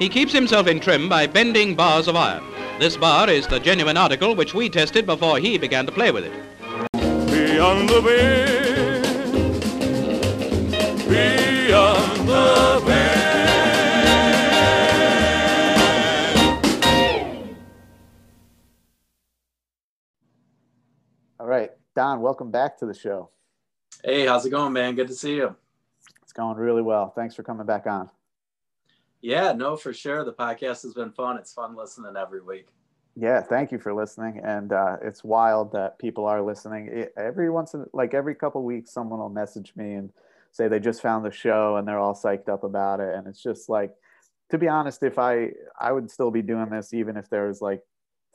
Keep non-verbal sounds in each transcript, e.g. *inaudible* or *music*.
He keeps himself in trim by bending bars of iron. This bar is the genuine article which we tested before he began to play with it. Beyond the bend, beyond the bend. All right, Don, welcome back to the show. Hey, how's it going, man? Good to see you. It's going really well. Thanks for coming back on. Yeah, no, for sure. The podcast has been fun. It's fun listening every week. Yeah, thank you for listening. And uh, it's wild that people are listening. It, every once in like every couple weeks, someone will message me and say they just found the show and they're all psyched up about it. And it's just like, to be honest, if I I would still be doing this even if there was like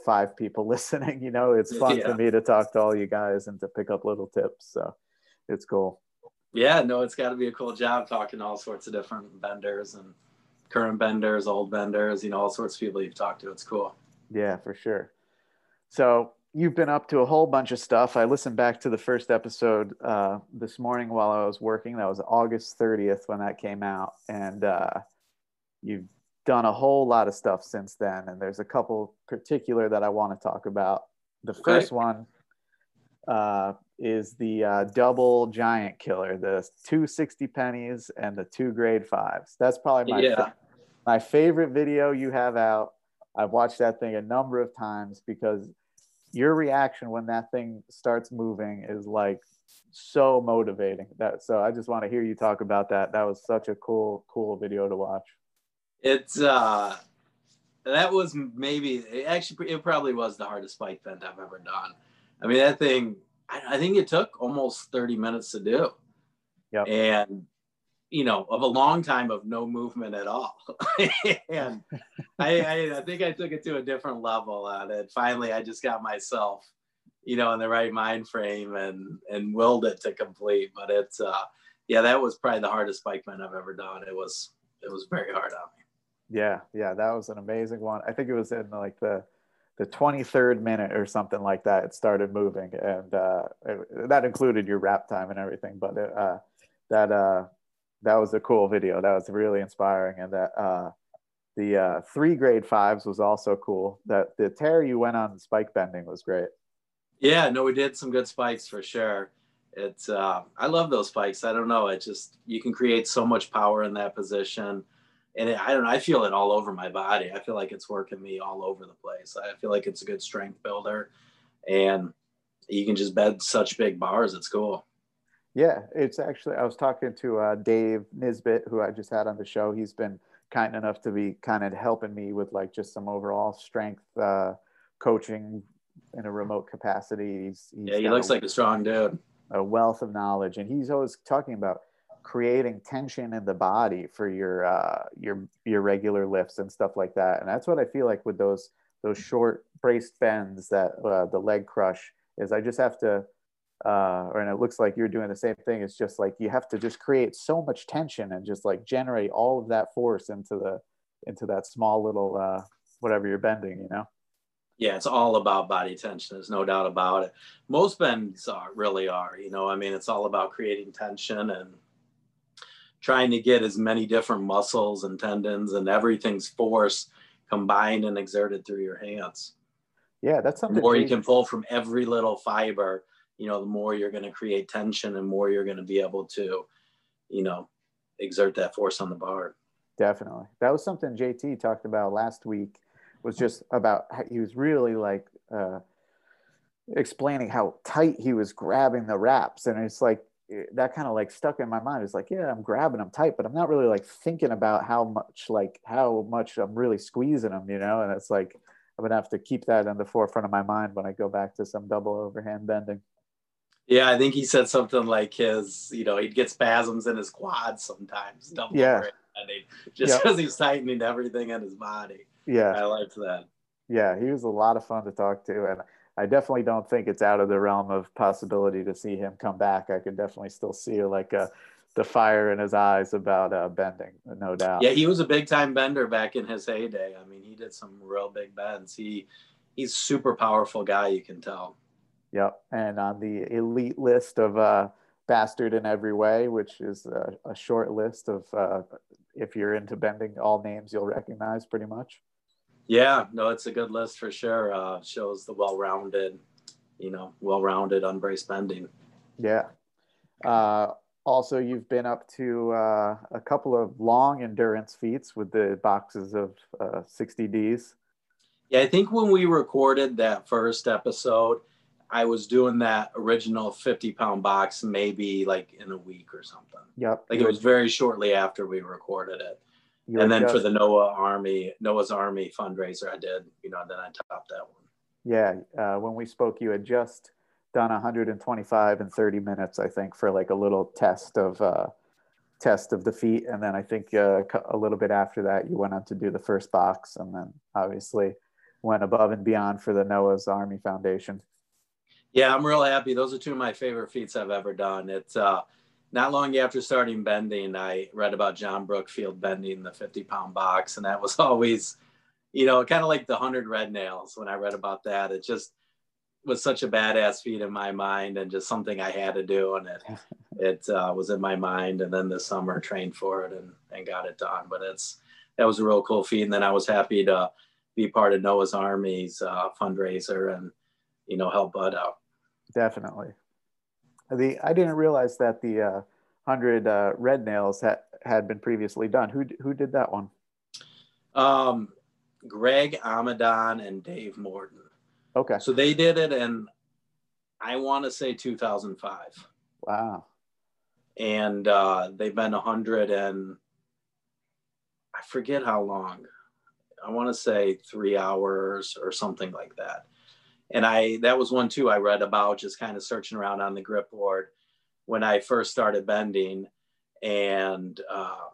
five people *laughs* listening. You know, it's fun Yeah. for me to talk to all you guys and to pick up little tips. So it's cool. Yeah, no, it's got to be a cool job talking to all sorts of different vendors and current vendors, old vendors, you know, all sorts of people you've talked to. It's cool. Yeah, for sure. So you've been up to a whole bunch of stuff. I listened back to the first episode uh, this morning while I was working. That was August 30th when that came out. And uh, you've done a whole lot of stuff since then. And there's a couple particular that I want to talk about. The first one uh, is the uh, double giant killer, the two 60 pennies and the two grade fives. That's probably my, Yeah. my favorite video you have out. I've watched that thing a number of times because your reaction when that thing starts moving is like so motivating. That so I just want to hear you talk about that. That was such a cool, cool video to watch. It's, uh, that was maybe, it actually, it probably was the hardest bike vent I've ever done. I mean, that thing, I, I think it took almost 30 minutes to do. Yep. And, you know, of a long time of no movement at all. *laughs* and I, I, I think I took it to a different level on it. Finally, I just got myself, you know, in the right mind frame and and willed it to complete. But it's, uh, yeah, that was probably the hardest bike vent I've ever done. It was, it was very hard on me. Yeah, yeah, that was an amazing one. I think it was in like the the 23rd minute or something like that. It started moving, and uh, it, that included your wrap time and everything. But it, uh, that uh, that was a cool video. That was really inspiring, and that uh, the uh, three grade fives was also cool. That the tear you went on spike bending was great. Yeah, no, we did some good spikes for sure. It's uh, I love those spikes. I don't know. It just you can create so much power in that position, and it, I don't know. I feel it all over my body. I feel like it's working me all over the place. I feel like it's a good strength builder, and you can just bed such big bars. It's cool. Yeah, it's actually. I was talking to uh, Dave Nisbet, who I just had on the show. He's been kind enough to be kind of helping me with like just some overall strength uh, coaching in a remote capacity. He's, he's Yeah, he looks a, like a strong dude. a wealth of knowledge, and he's always talking about creating tension in the body for your uh, your your regular lifts and stuff like that. And that's what I feel like with those those short braced bends that uh, the leg crush is. I just have to uh, or and it looks like you're doing the same thing. It's just like you have to just create so much tension and just like generate all of that force into the into that small little uh, whatever you're bending. You know? Yeah, it's all about body tension. There's no doubt about it. Most bends are really are. You know, I mean, it's all about creating tension and trying to get as many different muscles and tendons and everything's force combined and exerted through your hands. Yeah, that's something. The more you can pull from every little fiber, you know, the more you're going to create tension and more you're going to be able to, you know, exert that force on the bar. Definitely. That was something JT talked about last week was just about how he was really like uh, explaining how tight he was grabbing the wraps. And it's like, that kind of like stuck in my mind. It's like, yeah, I'm grabbing them tight, but I'm not really like thinking about how much, like how much I'm really squeezing them, you know? And it's like, I'm to have to keep that in the forefront of my mind when I go back to some double overhand bending. Yeah, I think he said something like his, you know, he'd get spasms in his quads sometimes, double Yeah. overhand bending, just because he's tightening everything in his body. Yeah. I liked that. Yeah, he was a lot of fun to talk to, and I definitely don't think it's out of the realm of possibility to see him come back. I could definitely still see like uh, the fire in his eyes about uh, bending, no doubt. Yeah, he was a big time bender back in his heyday. I mean, he did some real big bends. He he's super powerful guy, you can tell. Yep. And on the elite list of uh, bastard in every way, which is a, a short list of uh, if you're into bending, all names you'll recognize pretty much. Yeah, no, it's a good list for sure. Uh, shows the well-rounded, you know, well-rounded unbraced bending. Yeah. Uh, also, you've been up to uh, a couple of long endurance feats with the boxes of uh, 60Ds. Yeah, I think when we recorded that first episode, I was doing that original 50 pound box maybe like in a week or something. Yep. Like it was very shortly after we recorded it. You and then just- for the Noah Army, Noah's Army fundraiser, I did, you know, then I topped that one. Yeah, uh, when we spoke, you had just done 125 in 30 minutes, I think, for like a little test of uh, test of the feat, and then I think uh, a little bit after that, you went on to do the first box, and then obviously went above and beyond for the Noah's Army Foundation. Yeah, I'm real happy. Those are two of my favorite feats I've ever done. It's uh, not long after starting bending, I read about John Brookfield bending the 50 pound box, and that was *laughs* always, you know, kind of like the 100 red nails. When I read about that, it just was such a badass feat in my mind and just something I had to do. And it, *laughs* it uh, was in my mind. And then this summer trained for it and, and got it done. But it's, that was a real cool feat. And then I was happy to be part of Noah's Army's uh, fundraiser and, you know, help Bud out. Definitely. The I didn't realize that the uh, hundred uh, red nails had had been previously done. Who who did that one? Um, Greg Amadon and Dave Morton. Okay. So they did it in, I want to say 2005. Wow. And uh, they've been 100 and I forget how long. I want to say three hours or something like that. And I, that was one too I read about just kind of searching around on the grip board when I first started bending. And uh,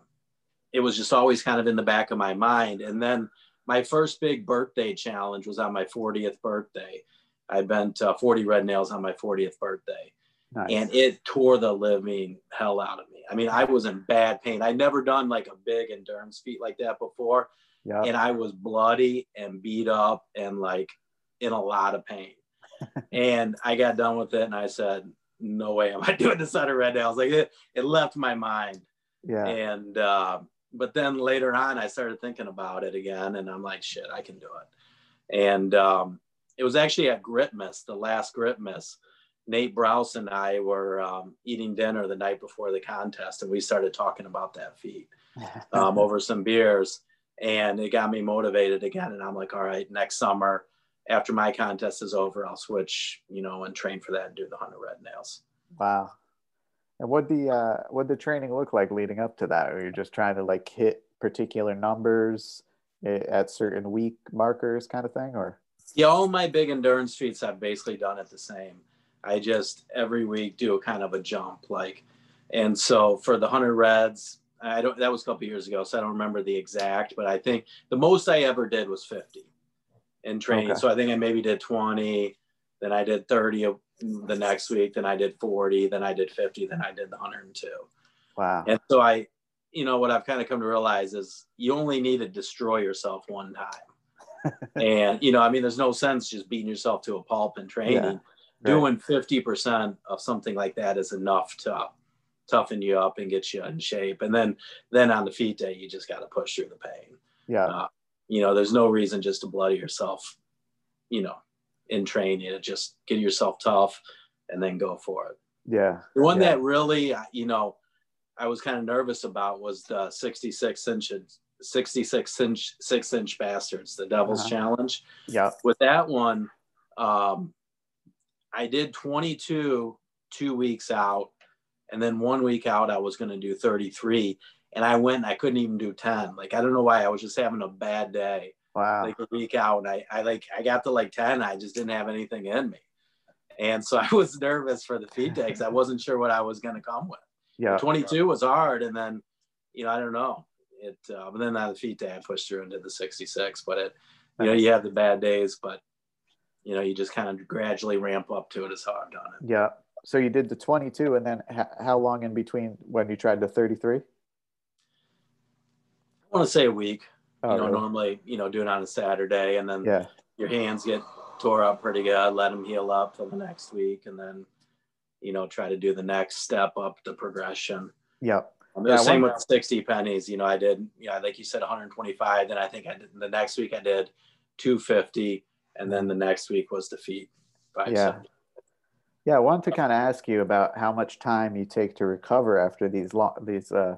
it was just always kind of in the back of my mind. And then my first big birthday challenge was on my 40th birthday. I bent uh, 40 red nails on my 40th birthday Nice. and it tore the living hell out of me. I mean, I was in bad pain. I'd never done like a big endurance feat like that before. yeah. And I was bloody and beat up and like in a lot of pain. *laughs* and I got done with it and I said, no way am I *laughs* doing this on a red nails. Like it, it left my mind. yeah. And, uh, but then later on, I started thinking about it again, and I'm like, shit, I can do it. And um, it was actually at Gritmas, the last Gritmas. Nate Browse and I were um, eating dinner the night before the contest, and we started talking about that feat *laughs* um, over some beers, and it got me motivated again. And I'm like, all right, next summer, after my contest is over, I'll switch, you know, and train for that and do the hundred red nails. Wow. And what the uh what the training look like leading up to that? Or you're just trying to like hit particular numbers eh, at certain week markers kind of thing or Yeah, all my big endurance feats I've basically done it the same. I just every week do a kind of a jump, like, and so for the hundred reds, I don't. That was a couple years ago, so I don't remember the exact, but I think the most I ever did was fifty in training. Okay. So I think I maybe did twenty, then I did thirty the next week, then I did forty, then I did fifty, then I did the hundred and two. wow. And so I, you know, what I've kind of come to realize is you only need to destroy yourself one time. *laughs* and, you know, I mean, there's no sense just beating yourself to a pulp in training. right. Doing 50% of something like that is enough to toughen you up and get you in shape. And then, then on the feat day, you just got to push through the pain. Yeah. Uh, you know, there's no reason just to bloody yourself, you know, in training. To just get yourself tough and then go for it. Yeah. The one Yeah. that really, you know, I was kind of nervous about was the 66 inch, 66 inch, six inch bastards, the Devil's Uh-huh. Challenge. Yeah. With that one, um, I did 22 two weeks out, and then one week out, I was going to do 33, and I went and I couldn't even do 10. Like, I don't know why, I was just having a bad day Wow. like a week out and I, I like I got to like 10 I just didn't have anything in me and so *laughs* I was nervous for the feed *laughs* day because I wasn't sure what I was going to come with yeah. 22 was hard and then you know I don't know it uh, but then on the feed day I pushed through and did the 66 but it you know you have the bad days but you know you just kind of gradually ramp up to it is how I've done it Yeah. So you did the 22 and then h- how long in between when you tried the 33? I want to say a week Oh, you know really? normally you know do it on a Saturday and then Yeah. your hands get tore up pretty good, let them heal up for the next week, and then, you know, try to do the next step up the progression. Yep. The Yeah, same with 60 pennies. You know, I did, yeah, like you said, 125. Then I think I did the next week I did 250. And then the next week was the feat. Yeah. Yeah, I wanted to kind of ask you about how much time you take to recover after these long, these uh,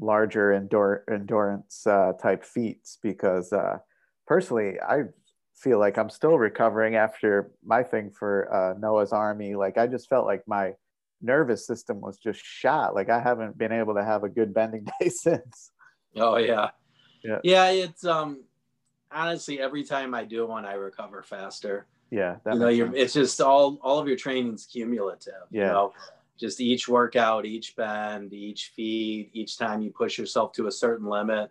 larger endure- endurance uh, type feats because uh, personally, I feel like I'm still recovering after my thing for uh, Noah's Army. Like I just felt like my nervous system was just shot. Like I haven't been able to have a good bending *laughs* day since. Oh yeah. Yeah. Yeah. It's, um, honestly, every time I do one, I recover faster. Yeah, that you know, you're, sense. it's just all, all of your training's cumulative, you Yeah. know, just each workout, each bend, each feed, each time you push yourself to a certain limit,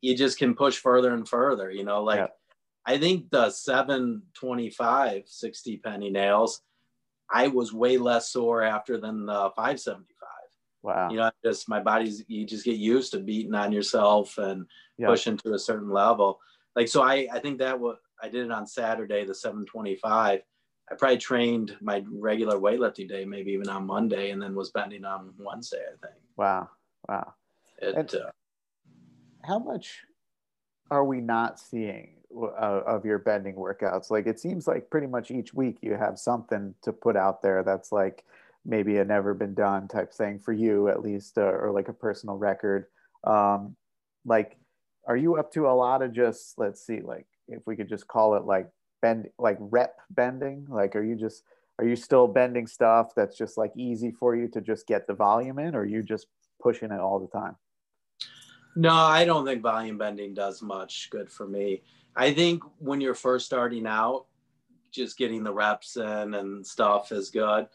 you just can push further and further, you know, like Yeah. I think the 725, 60 penny nails, I was way less sore after than the 575. wow. You know, just my body's, you just get used to beating on yourself and Yeah. pushing to a certain level. Like, so I, I think that what I did it on Saturday, the 725. I probably trained my regular weightlifting day, maybe even on Monday, and then was bending on Wednesday, I think. Wow. Wow. It, uh, how much are we not seeing uh, of your bending workouts like it seems like pretty much each week you have something to put out there that's like maybe a never been done type thing for you at least uh, or like a personal record um like are you up to a lot of just let's see like if we could just call it like bend like rep bending like are you just are you still bending stuff that's just like easy for you to just get the volume in or you just pushing it all the time no, I don't think volume bending does much good for me. I think when you're first starting out, just getting the reps in and stuff is good.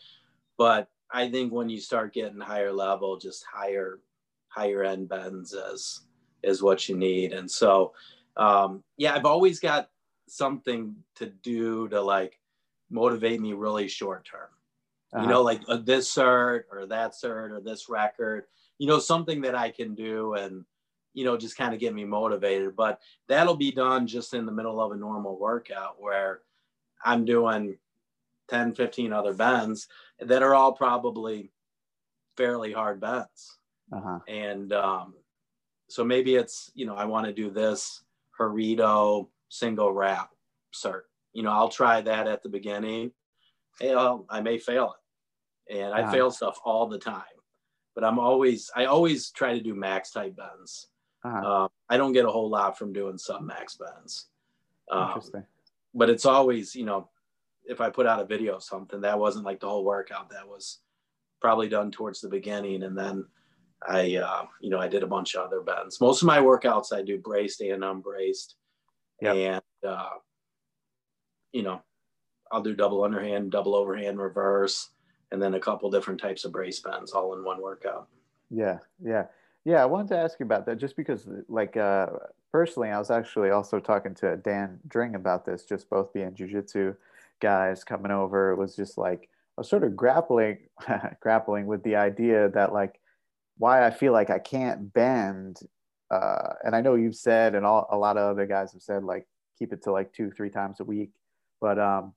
But I think when you start getting higher level, just higher, higher end bends is is what you need. And so, um, yeah, I've always got something to do to like motivate me really short term. Uh-huh. You know, like uh, this cert or that cert or this record. You know, something that I can do and you know just kind of get me motivated. But that'll be done just in the middle of a normal workout where I'm doing 10, 15 other bends that are all probably fairly hard bends. uh-huh And um, so maybe it's, you know, I want to do this Harito single wrap cert. You know, I'll try that at the beginning. Hey, I'll, I may fail it. And I Uh-huh. fail stuff all the time. But I'm always, I always try to do max type bends. uh-huh Um, I don't get a whole lot from doing sub max bends. Um, interesting but it's always you know if i put out a video of something that wasn't like the whole workout that was probably done towards the beginning and then i uh, you know i did a bunch of other bends most of my workouts i do braced and unbraced And uh, you know i'll do double underhand double overhand reverse and then a couple different types of brace bends all in one workout Yeah, yeah, yeah. I wanted to ask you about that just because, like, uh, personally, I was actually also talking to Dan Dring about this, just both being jujitsu guys coming over. It was just like I was sort of grappling, *laughs* grappling with the idea that like why I feel like I can't bend. Uh, and I know you've said, and all, a lot of other guys have said, like keep it to like two, three times a week. But um,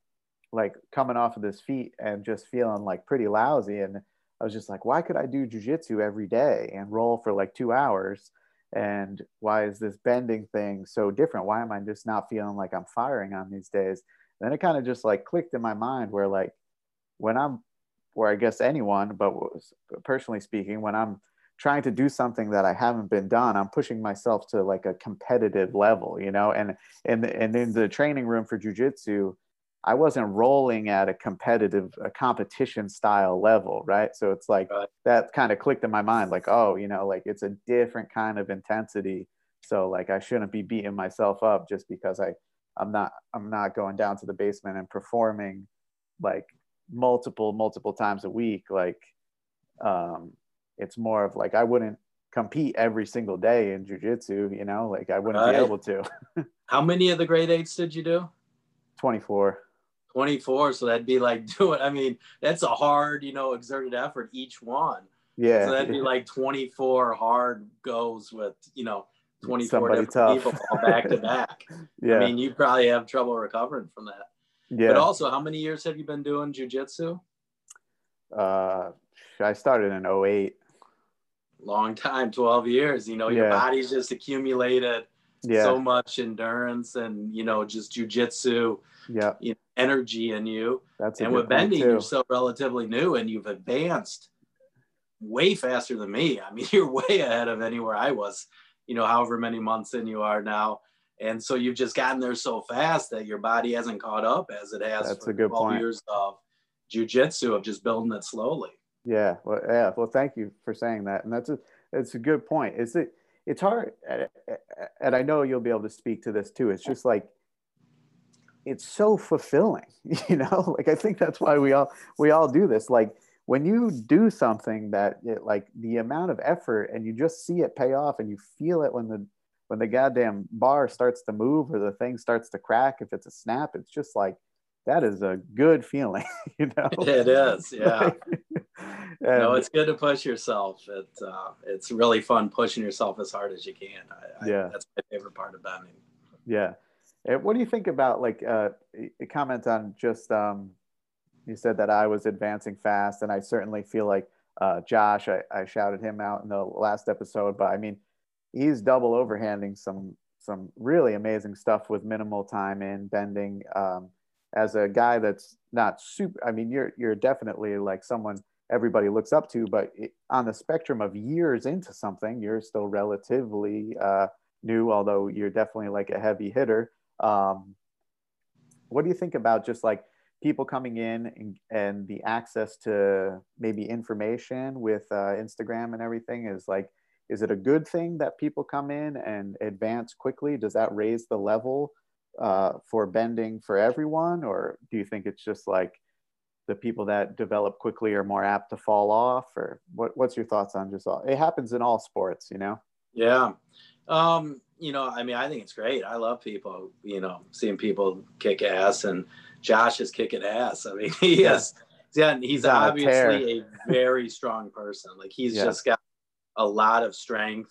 like coming off of this feat and just feeling like pretty lousy and I was just like, why could I do jujitsu every day and roll for like two hours? And why is this bending thing so different? Why am I just not feeling like I'm firing on these days? And then it kind of just like clicked in my mind where like when I'm, or I guess anyone, but personally speaking, when I'm trying to do something that I haven't been done, I'm pushing myself to like a competitive level, you know, and and and in the training room for jujitsu, I wasn't rolling at a competitive, a competition style level, right? So it's like Right. that kind of clicked in my mind, like, oh, you know, like it's a different kind of intensity. So like I shouldn't be beating myself up just because I I'm not I'm not going down to the basement and performing like multiple multiple times a week. Like um it's more of like I wouldn't compete every single day in jujitsu, you know, like I wouldn't Right. be able to. *laughs* how many of the grade eights did you do 24. 24 so that'd be like *laughs* doing i mean that's a hard you know exerted effort each one Yeah. so that'd be like 24 hard goes with you know 24 Somebody different tough. people all back to *laughs* back yeah. i mean you probably have trouble recovering from that yeah. but also how many years have you been doing jujitsu? uh, I started in 08. Long time 12 years you know your Yeah. body's just accumulated Yeah. so much endurance and you know just jujitsu yeah. you know, energy in you That's and with bending too. you're still relatively new and you've advanced way faster than me *laughs* i mean you're way ahead of anywhere i was you know however many months in you are now and so you've just gotten there so fast that your body hasn't caught up as it has That's for a good 12 point. years of jujitsu of just building it slowly Yeah, well, yeah. Well, thank you for saying that, and that's a it's a good point. It's it it's hard, and I know you'll be able to speak to this too. It's just like it's so fulfilling, *laughs* you know. Like I think that's why we all we all do this. Like when you do something that it, like the amount of effort, and you just see it pay off, and you feel it when the when the goddamn bar starts to move or the thing starts to crack. If it's a snap, it's just like that is a good feeling, *laughs* you know. *laughs* it is yeah *laughs* no it's good to push yourself it uh, it's really fun pushing yourself as hard as you can I, I, Yeah. that's my favorite part of bending Yeah. And what do you think about like uh, a comment on just um, you said that I was advancing fast, and I certainly feel like uh, Josh. I, I shouted him out in the last episode, but I mean, he's double overhanding some some really amazing stuff with minimal time in bending. Um, as a guy that's not super, I mean, you're you're definitely like someone everybody looks up to, but it, on the spectrum of years into something, you're still relatively uh, new, although you're definitely like a heavy hitter. Um, what do you think about just like people coming in and, and the access to maybe information with uh, Instagram and everything is like, is it a good thing that people come in and advance quickly? Does that raise the level uh, for bending for everyone? Or do you think it's just like the people that develop quickly are more apt to fall off? Or what, what's your thoughts on just all, it happens in all sports, you know? Yeah. Um, you know, I mean, I think it's great. I love people, you know, seeing people kick ass and Josh is kicking ass. I mean, *laughs* he is, yeah, he's He's on a obviously a very strong person. Like he's Yeah. just got a lot of strength.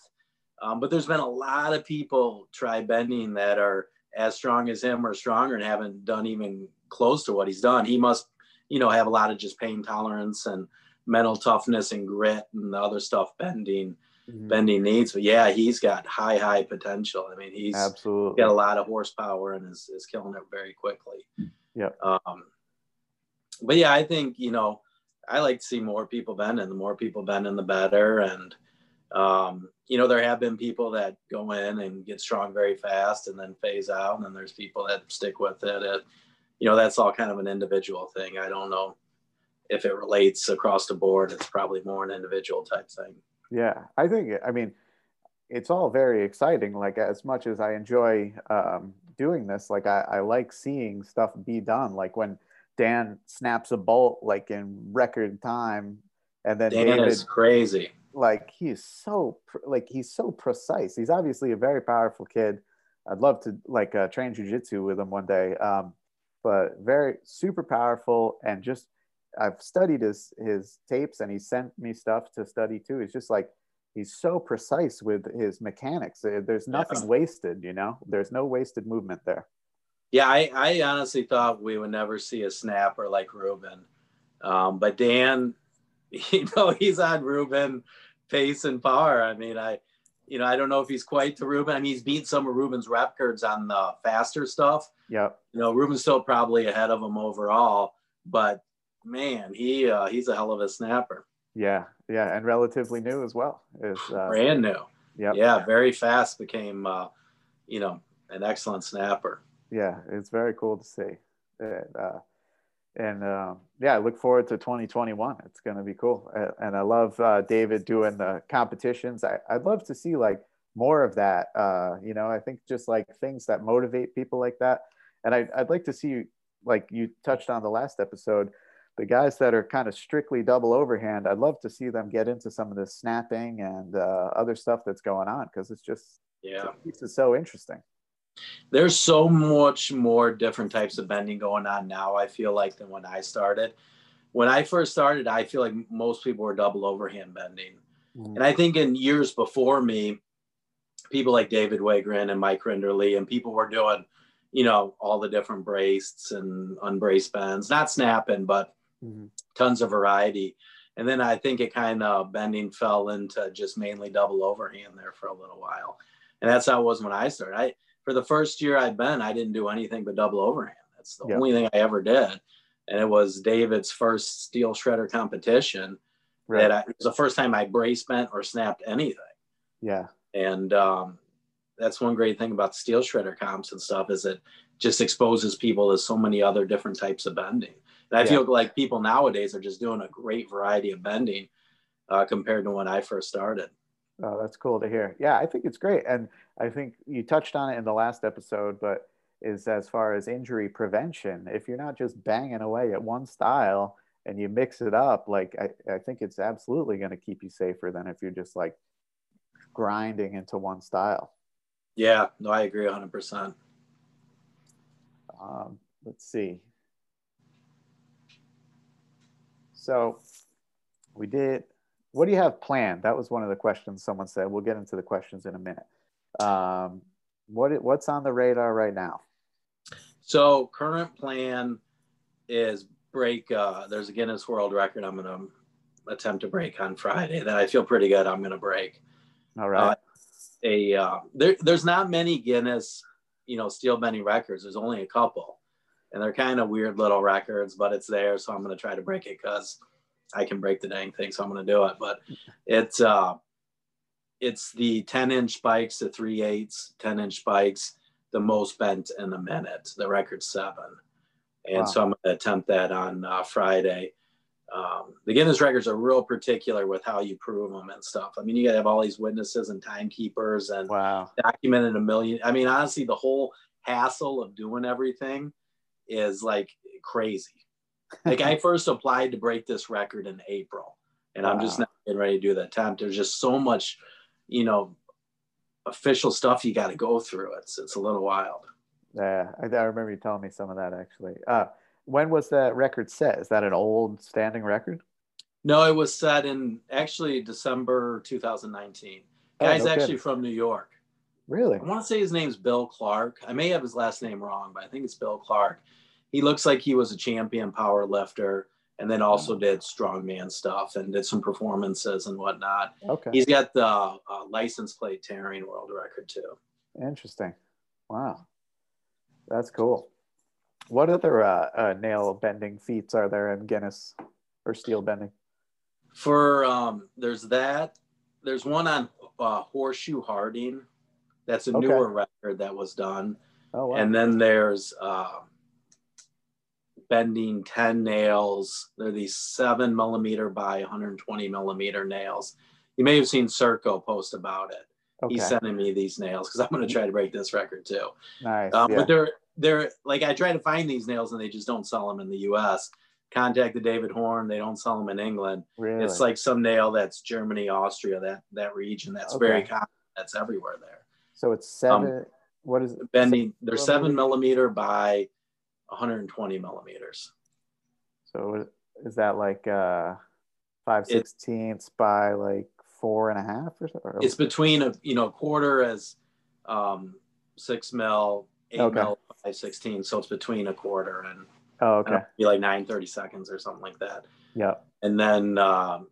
Um, but there's been a lot of people try bending that are as strong as him or stronger and haven't done even close to what he's done. He must, you know, have a lot of just pain tolerance and mental toughness and grit and the other stuff bending bending needs. But yeah, he's got high, high potential. I mean, he's Absolutely. got a lot of horsepower and is, is killing it very quickly. Yeah. Um, but yeah, I think, you know, I like to see more people bending. The more people bend bending, the better. And, um, you know, there have been people that go in and get strong very fast and then phase out. And then there's people that stick with it. it you know, that's all kind of an individual thing. I don't know if it relates across the board. It's probably more an individual type thing. Yeah, I think, I mean, it's all very exciting. Like, as much as I enjoy um, doing this, like, I, I like seeing stuff be done. Like, when Dan snaps a bolt, like, in record time, and then Dan David, is crazy. Like, he's so, like, he's so precise. He's obviously a very powerful kid. I'd love to, like, uh, train jujitsu with him one day. Um, but very super powerful and just I've studied his his tapes and he sent me stuff to study too. He's just like he's so precise with his mechanics. There's nothing Yeah. wasted, you know. There's no wasted movement there. Yeah, I, I honestly thought we would never see a snapper like Ruben. Um, but Dan, *laughs* you know, he's on Ruben pace and power. I mean, I, you know, I don't know if he's quite to Ruben. I mean, he's beat some of Ruben's records on the faster stuff. Yeah. You know, Ruben's still probably ahead of him overall, but man, he uh, he's a hell of a snapper. Yeah. Yeah. And relatively new as well. Is uh, Brand new. yep. Yeah, very fast became, uh, you know, an excellent snapper. yeah, it's very cool to see. And, uh, and uh, yeah, I look forward to 2021. It's going to be cool. And I love uh, David doing the competitions. I, I'd love to see like more of that. Uh, you know, I think just like things that motivate people like that. And I, I'd like to see, like you touched on the last episode, the guys that are kind of strictly double overhand. I'd love to see them get into some of the snapping and uh, other stuff that's going on because it's just Yeah. it's just so interesting. There's so much more different types of bending going on now i feel like than when i started when i first started i feel like most people were double overhand bending Mhm. and i think in years before me people like david wagrin and mike rinderle and people were doing you know all the different braced and unbraced bends not snapping but Mhm. tons of variety And then I think it kind of bending fell into just mainly double overhand there for a little while. And that's how it was when I started. I for the first year I'd been, I didn't do anything but double overhand. That's the Yeah. only thing I ever did. And it was David's first steel shredder competition Right. that I, it was the first time I brace bent or snapped anything. yeah. And um, that's one great thing about steel shredder comps and stuff is it just exposes people to so many other different types of bending. And I Yeah. feel like people nowadays are just doing a great variety of bending uh, compared to when I first started. Oh, that's cool to hear. Yeah, I think it's great. And I think you touched on it in the last episode, but is as far as injury prevention, if you're not just banging away at one style and you mix it up, like I, I think it's absolutely going to keep you safer than if you're just like grinding into one style. Yeah, no, I agree 100%. Um, let's see. So we did. What do you have planned? That was one of the questions someone said. We'll get into the questions in a minute. Um, what what's on the radar right now? So current plan is break. Uh, there's a Guinness World Record I'm going to attempt to break on Friday that I feel pretty good I'm going to break. All right. a uh, there, there's not many Guinness, you know, steel bending records. There's only a couple, and they're kind of weird little records, but it's there. So I'm gonna try to break it because I can break the dang thing. So I'm gonna do it. But it's uh, it's the 10 inch spikes the three eighths, 10 inch spikes, the most bent in a minute. The record's seven, and Wow. so I'm gonna attempt that on uh, Friday. Um, the Guinness records are real particular with how you prove them and stuff. I mean, you got to have all these witnesses and timekeepers and wow. documented a million. I mean, honestly, the whole hassle of doing everything is like crazy. *laughs* Like I first applied to break this record in April, and I'm just not getting ready to do that attempt. There's just so much, you know, official stuff you got to go through. It's it's a little wild. Yeah, I, I remember you telling me some of that actually. Uh, when was that record set? Is that an old standing record? No, it was set in actually December 2019. Oh, Guy's no actually kidding. from New York. Really? I want to say his name's Bill Clark. I may have his last name wrong, but I think it's Bill Clark. He looks like he was a champion power lifter and then also did strongman stuff and did some performances and whatnot. Okay. He's got the uh, license plate tearing world record too. Interesting. Wow. That's cool. What other uh, uh, nail bending feats are there in Guinness or steel bending? For um, there's that. There's one on uh, horseshoe harding. That's a Okay. newer record that was done. Oh, wow. And then there's uh, bending 10 nails. They're these seven millimeter by 120 millimeter nails. You may have seen Circo post about it. okay. He's sending me these nails because I'm going to try to break this record too. nice. Um, yeah. But they're they're like I try to find these nails and they just don't sell them in the U.S. Contacted David Horne. They don't sell them in England. really? It's like some nail that's Germany, Austria, that that region. That's very common. That's everywhere there. so it's seven. what is it? Bending. They're seven millimeter? millimeter by 120 millimeters. So is that like uh, five sixteenths by like four and a half or so? Or- It's between a you know quarter as um, six mil, eight Okay. mil, five sixteen. So it's between a quarter and oh, okay. know, be like nine thirty seconds or something like that. Yeah. And then um,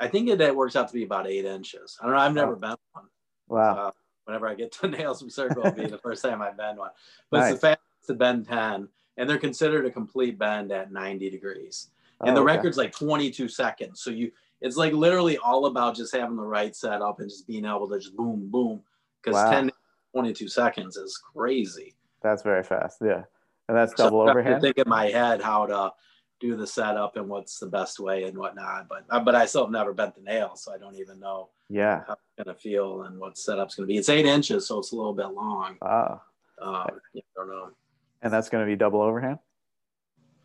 I think it, that works out to be about eight inches. I don't know. I've never Oh. bent one. Wow. Uh, whenever I get to *laughs* nails from circle, it'll be the *laughs* first time I bend one. But Nice. it's the fastest to bend 10, and they're considered a complete bend at 90 degrees. And Oh, the okay. record's like 22 seconds. So you, it's like literally all about just having the right setup and just being able to just boom, boom. Because Wow. 10, 22 seconds is crazy. That's very fast. Yeah. And that's So double to overhand. think in my head how to do the setup and what's the best way and whatnot. But uh, but I still have never bent the nail, so I don't even know Yeah. how it's gonna feel and what setup's gonna be. It's eight inches, so it's a little bit long. Ah. Um, I don't know. And that's going to be double overhand.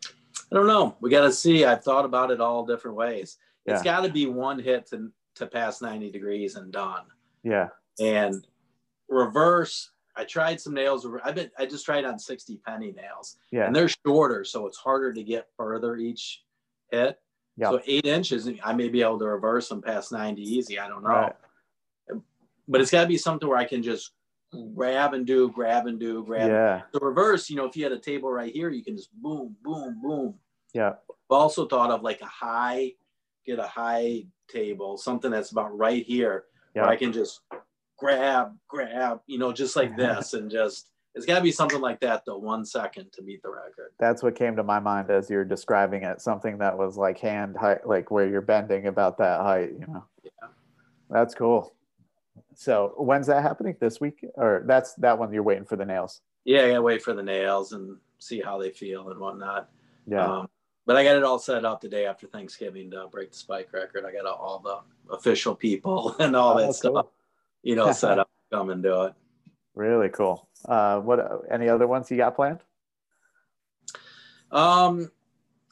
I don't know. We got to see. I've thought about it all different ways. It's got to be one hit to to pass 90 degrees and done. Yeah. And reverse. I tried some nails. I've been. I just tried on 60 penny nails, Yeah. and they're shorter, so it's harder to get further each hit. Yeah. So eight inches, I may be able to reverse them past 90 easy. I don't know. Right. But it's got to be something where I can just grab and do, grab and do, grab. Yeah. The reverse, you know, if you had a table right here, you can just boom, boom, boom. Yeah. I've also thought of like a high get a high table, something that's about right here, Yeah. where I can just grab, grab, you know, just like *laughs* this, and just it's got to be something like that though. One second to beat the record. That's what came to my mind as you're describing it. Something that was like hand height, like where you're bending about that height, you know. Yeah. That's cool. So when's that happening? This week? Or that's that one you're waiting for the nails. Yeah, I gotta wait for the nails and see how they feel and whatnot. Yeah. Um, but I got it all set up the day after Thanksgiving to break the spike record. I got all the official people *laughs* and all Oh, that stuff, you know, set up *laughs* come and do it. Really cool. Uh, what any other ones you got planned? Um,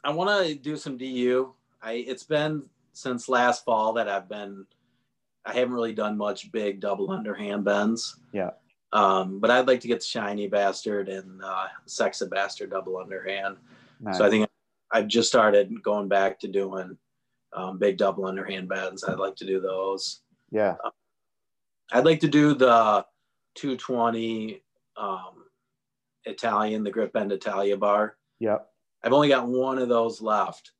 I want to do some DU. I it's been since last fall that I've been. I haven't really done much big double underhand bends. Yeah. Um, but I'd like to get the shiny bastard and uh, sexy bastard double underhand. Nice. So I think I've just started going back to doing um, big double underhand bends. I'd like to do those. yeah. I'd like to do the 220 um, Italian, the grip bend Italia bar. Yep. I've only got one of those left.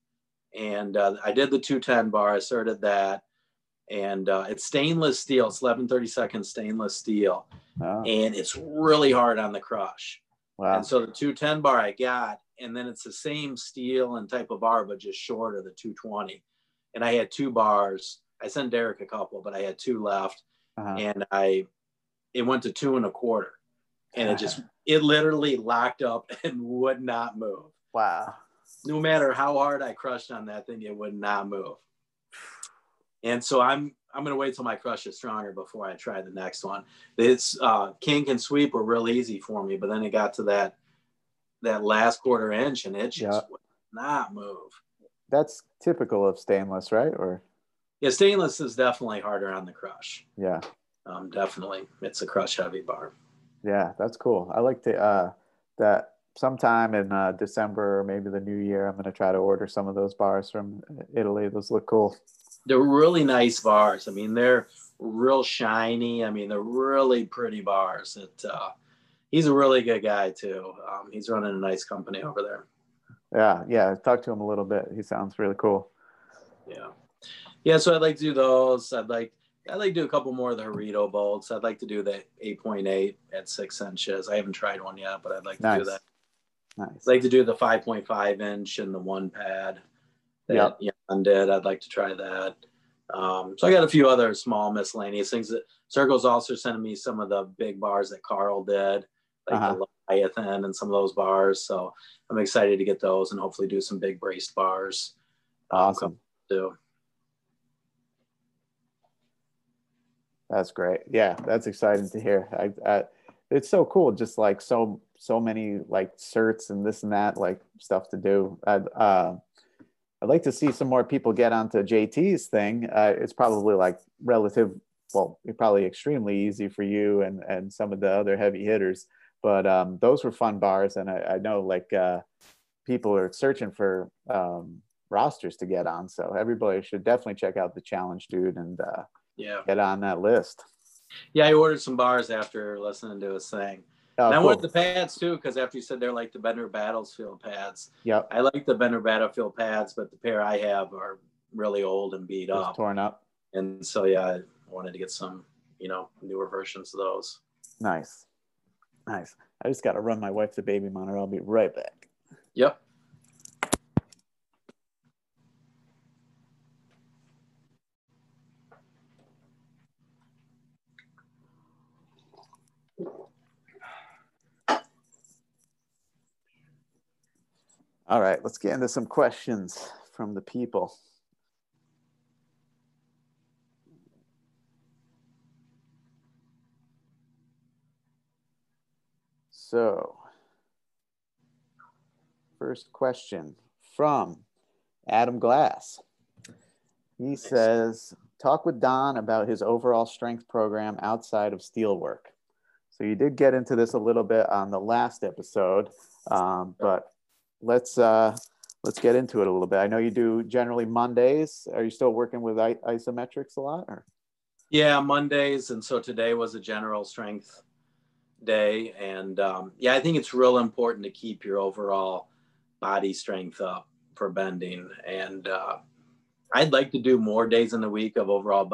And uh, I did the 210 bar, I asserted that. And uh, it's stainless steel, it's 1132nd stainless steel. Oh, And it's really hard on the crush. wow. And so the 210 bar I got, and then it's the same steel and type of bar, but just shorter, the 220. And I had two bars. I sent Derek a couple, but I had two left. Uh-huh. And I, it went to two and a quarter. And it just, *laughs* it literally locked up *laughs* and would not move Wow. no matter how hard I crushed on that thing, it would not move. And so I'm I'm gonna wait till my crush is stronger before I try the next one. This uh, kink and sweep were real easy for me, but then it got to that that last quarter inch and it just Yeah. would not move. That's typical of stainless, right? Or Yeah, stainless is definitely harder on the crush. yeah. Um, definitely, it's a crush heavy bar. Yeah, that's cool. I like to uh that sometime in uh, December or maybe the new year I'm going to try to order some of those bars from Italy. Those look cool. They're really nice bars. I mean, they're real shiny. I mean, they're really pretty bars. It, uh, he's a really good guy too. Um, he's running a nice company over there. Yeah, yeah, talk to him a little bit. He sounds really cool. Yeah, yeah. So I'd like to do those. I'd like I'd like to do a couple more of the Harito bolts. I'd like to do the 8.8 at six inches. I haven't tried one yet, but I'd like to Nice. do that. Nice. I'd like to do the 5.5 inch and the one pad that Yep. Jan did. I'd like to try that. Um, so I got a few other small miscellaneous things that Circle's also sending me some of the big bars that Carl did, like Uh-huh. the Leviathan and some of those bars. So I'm excited to get those and hopefully do some big braced bars Awesome. too. That's great. Yeah, that's exciting to hear. I, I it's so cool. Just like so so many like certs and this and that like stuff to do. I'd uh, I'd like to see some more people get onto JT's thing. Uh, it's probably like relative. Well, it's probably extremely easy for you and and some of the other heavy hitters. But um, those were fun bars, and I, I know like uh, people are searching for um, rosters to get on. So everybody should definitely check out the challenge, dude, and uh, Yeah. get on that list. Yeah, I ordered some bars after listening to his thing. Oh, and I cool. the pads too, because after you said they're like the Bender Battlefield pads. Yep, I like the Bender Battlefield pads, but the pair I have are really old and beat it's up. torn up. And so yeah, I wanted to get some, you know, newer versions of those. Nice, nice. I just got to run my wife the baby monitor. I'll be right back. Yep. All right, let's get into some questions from the people. So, first question from Adam Glass. He says, talk with Don about his overall strength program outside of steelwork. So you did get into this a little bit on the last episode, um, but let's uh, let's get into it a little bit. I know you do generally Mondays. Are you still working with isometrics a lot? Or Yeah, Mondays, and so today was a general strength day, and um, yeah, I think it's real important to keep your overall body strength up for bending, and uh, I'd like to do more days in the week of overall,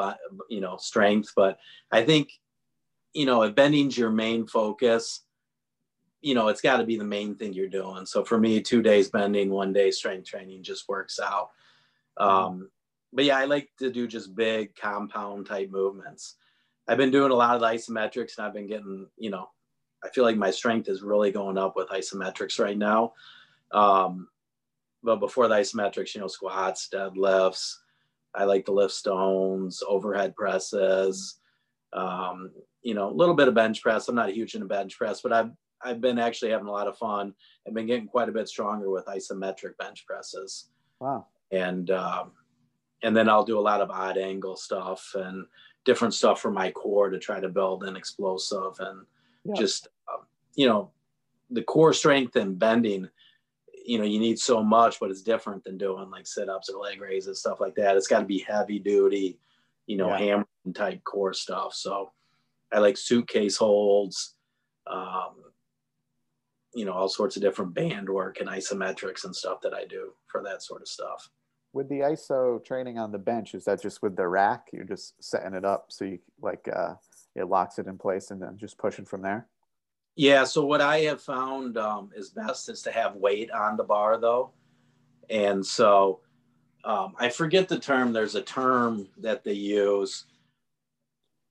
you know, strength, but I think, you know, if bending's your main focus, you know, it's got to be the main thing you're doing. So for me, two days bending, one day strength training just works out. Um, but yeah, I like to do just big compound type movements. I've been doing a lot of isometrics and I've been getting, you know, I feel like my strength is really going up with isometrics right now. Um, but before the isometrics, you know, squats, deadlifts. I like to lift stones, overhead presses, um, you know, a little bit of bench press. I'm not huge into bench press, but I've I've been actually having a lot of fun. I've been getting quite a bit stronger with isometric bench presses. Wow. And um, and then I'll do a lot of odd angle stuff and different stuff for my core to try to build an explosive and yeah. just um, you know the core strength and bending you know you need so much but it's different than doing like sit-ups or leg raises stuff like that it's got to be heavy duty you know yeah. hammer type core stuff so i like suitcase holds um, you know all sorts of different band work and isometrics and stuff that i do for that sort of stuff. With the iso training on the bench is that just with the rack? You're just setting it up so you like uh, it locks it in place and then just pushing from there? Yeah so what i have found um, is best is to have weight on the bar though. And so um, i forget the term there's a term that they use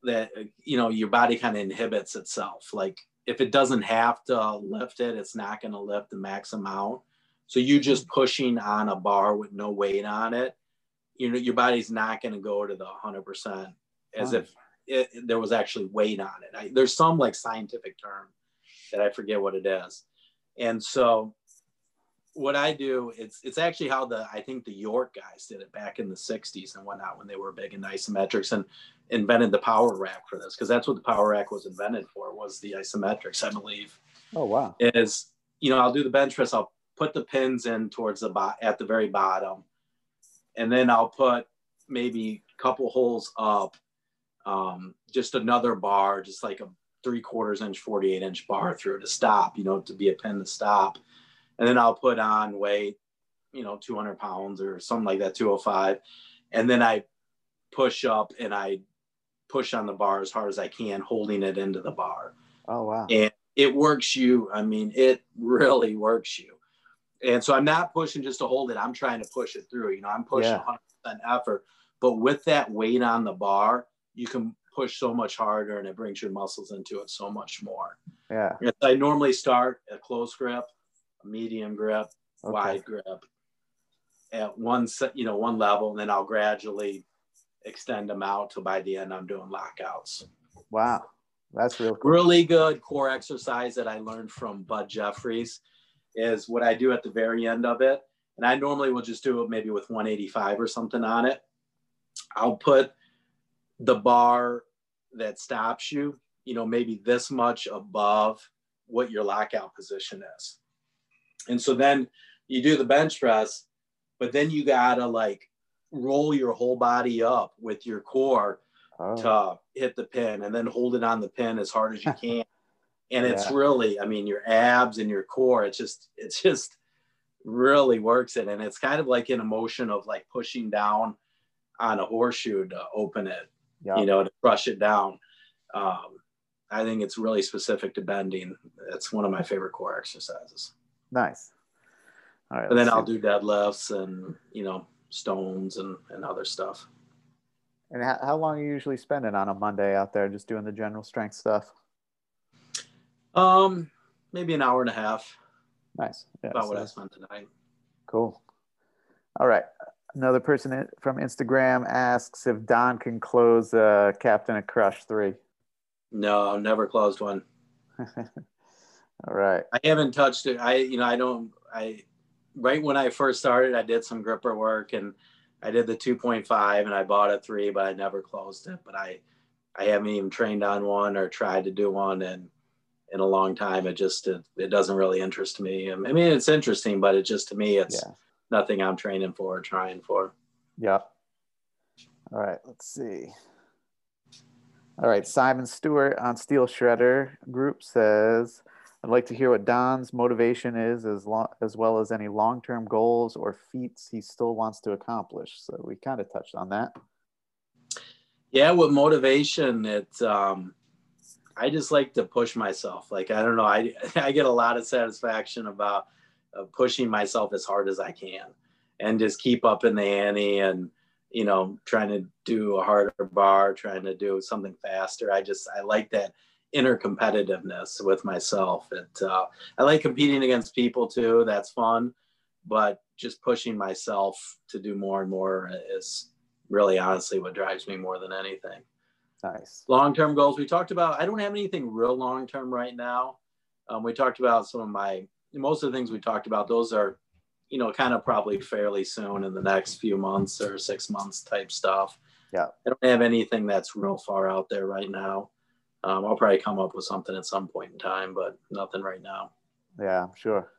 that you know your body kind of inhibits itself like if it doesn't have to lift it, it's not going to lift the max amount. So you just mm-hmm. pushing on a bar with no weight on it, you know, your body's not going to go to the 100% as if it, there was actually weight on it. I, there's some like scientific term that I forget what it is. And so what I do, it's it's actually how the I think the York guys did it back in the '60s and whatnot when they were big in isometrics and invented the power rack for this because that's what the power rack was invented for was the isometrics, I believe. Oh wow! Is you know I'll do the bench press. I'll put the pins in towards the bot at the very bottom, and then I'll put maybe a couple holes up, um, just another bar, just like a three quarters inch, 48 inch bar through to stop, you know, to be a pin to stop and then I'll put on weight, you know, 200 pounds or something like that, 205. And then I push up and I push on the bar as hard as I can, holding it into the bar. Oh, wow. And it works you. I mean, it really works you. And so I'm not pushing just to hold it. I'm trying to push it through. You know, I'm pushing yeah. 100% effort. But with that weight on the bar, you can push so much harder and it brings your muscles into it so much more. Yeah. I normally start at close grip a medium grip, okay. wide grip at one you know one level, and then I'll gradually extend them out till by the end I'm doing lockouts. Wow, that's real cool. Really good core exercise that I learned from Bud Jeffries is what I do at the very end of it, and I normally will just do it maybe with 185 or something on it. I'll put the bar that stops you, you know, maybe this much above what your lockout position is. And so then you do the bench press, but then you gotta like roll your whole body up with your core oh. to hit the pin and then hold it on the pin as hard as you *laughs* can. and it's yeah. really, I mean, your abs and your core, it's just, it's just really works it. And it's kind of like an emotion of like pushing down on a horseshoe to open it, yep. you know, to crush it down. Um, I think it's really specific to bending. It's one of my favorite core exercises. Nice. All right. And then I'll do deadlifts and you know stones and and other stuff. And how, how long are you usually spending on a Monday out there just doing the general strength stuff? Um, maybe an hour and a half. Nice. Yeah, about so what I spent tonight. Cool. All right. Another person from Instagram asks if Don can close uh, Captain of Crush 3. No, never closed one. *laughs* All right. I haven't touched it. I, you know, I don't, I, right when I first started, I did some gripper work and I did the 2.5 and I bought a three, but I never closed it. But I, I haven't even trained on one or tried to do one in, in a long time. It just, it, it doesn't really interest me. I mean, it's interesting, but it just, to me, it's yeah. nothing I'm training for or trying for. Yep. All right. Let's see. All right. Simon Stewart on Steel Shredder group says, I'd like to hear what Don's motivation is, as long as well as any long-term goals or feats he still wants to accomplish. So we kind of touched on that. Yeah, with motivation, it's um, I just like to push myself. Like I don't know, I *laughs* I get a lot of satisfaction about uh, pushing myself as hard as I can, and just keep up in the ante and you know trying to do a harder bar, trying to do something faster. I just I like that inner competitiveness with myself. It uh, I like competing against people too. That's fun, but just pushing myself to do more and more is really honestly what drives me more than anything. Nice. Long term goals. We talked about. I don't have anything real long term right now. Um, we talked about some of my most of the things we talked about. Those are, you know, kind of probably fairly soon in the next few months or six months type stuff. Yeah. I don't have anything that's real far out there right now. Um, I'll probably come up with something at some point in time, but nothing right now. Yeah, sure.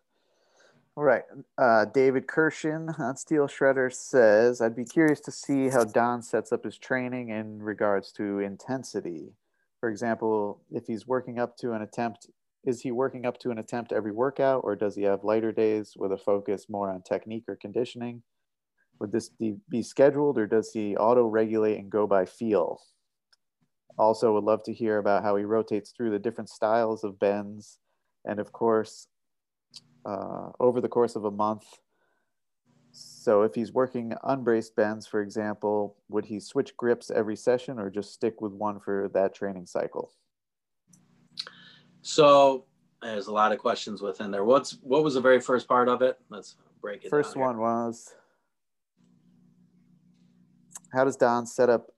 All right. Uh, David Kirshen on Steel Shredder says, I'd be curious to see how Don sets up his training in regards to intensity. For example, if he's working up to an attempt, is he working up to an attempt every workout, or does he have lighter days with a focus more on technique or conditioning? Would this be, scheduled, or does he auto regulate and go by feel? Also, would love to hear about how he rotates through the different styles of bends. And of course, uh, over the course of a month. So if he's working unbraced bends, for example, would he switch grips every session or just stick with one for that training cycle? So there's a lot of questions within there. What's what was the very first part of it? Let's break it. First one was how does Don set up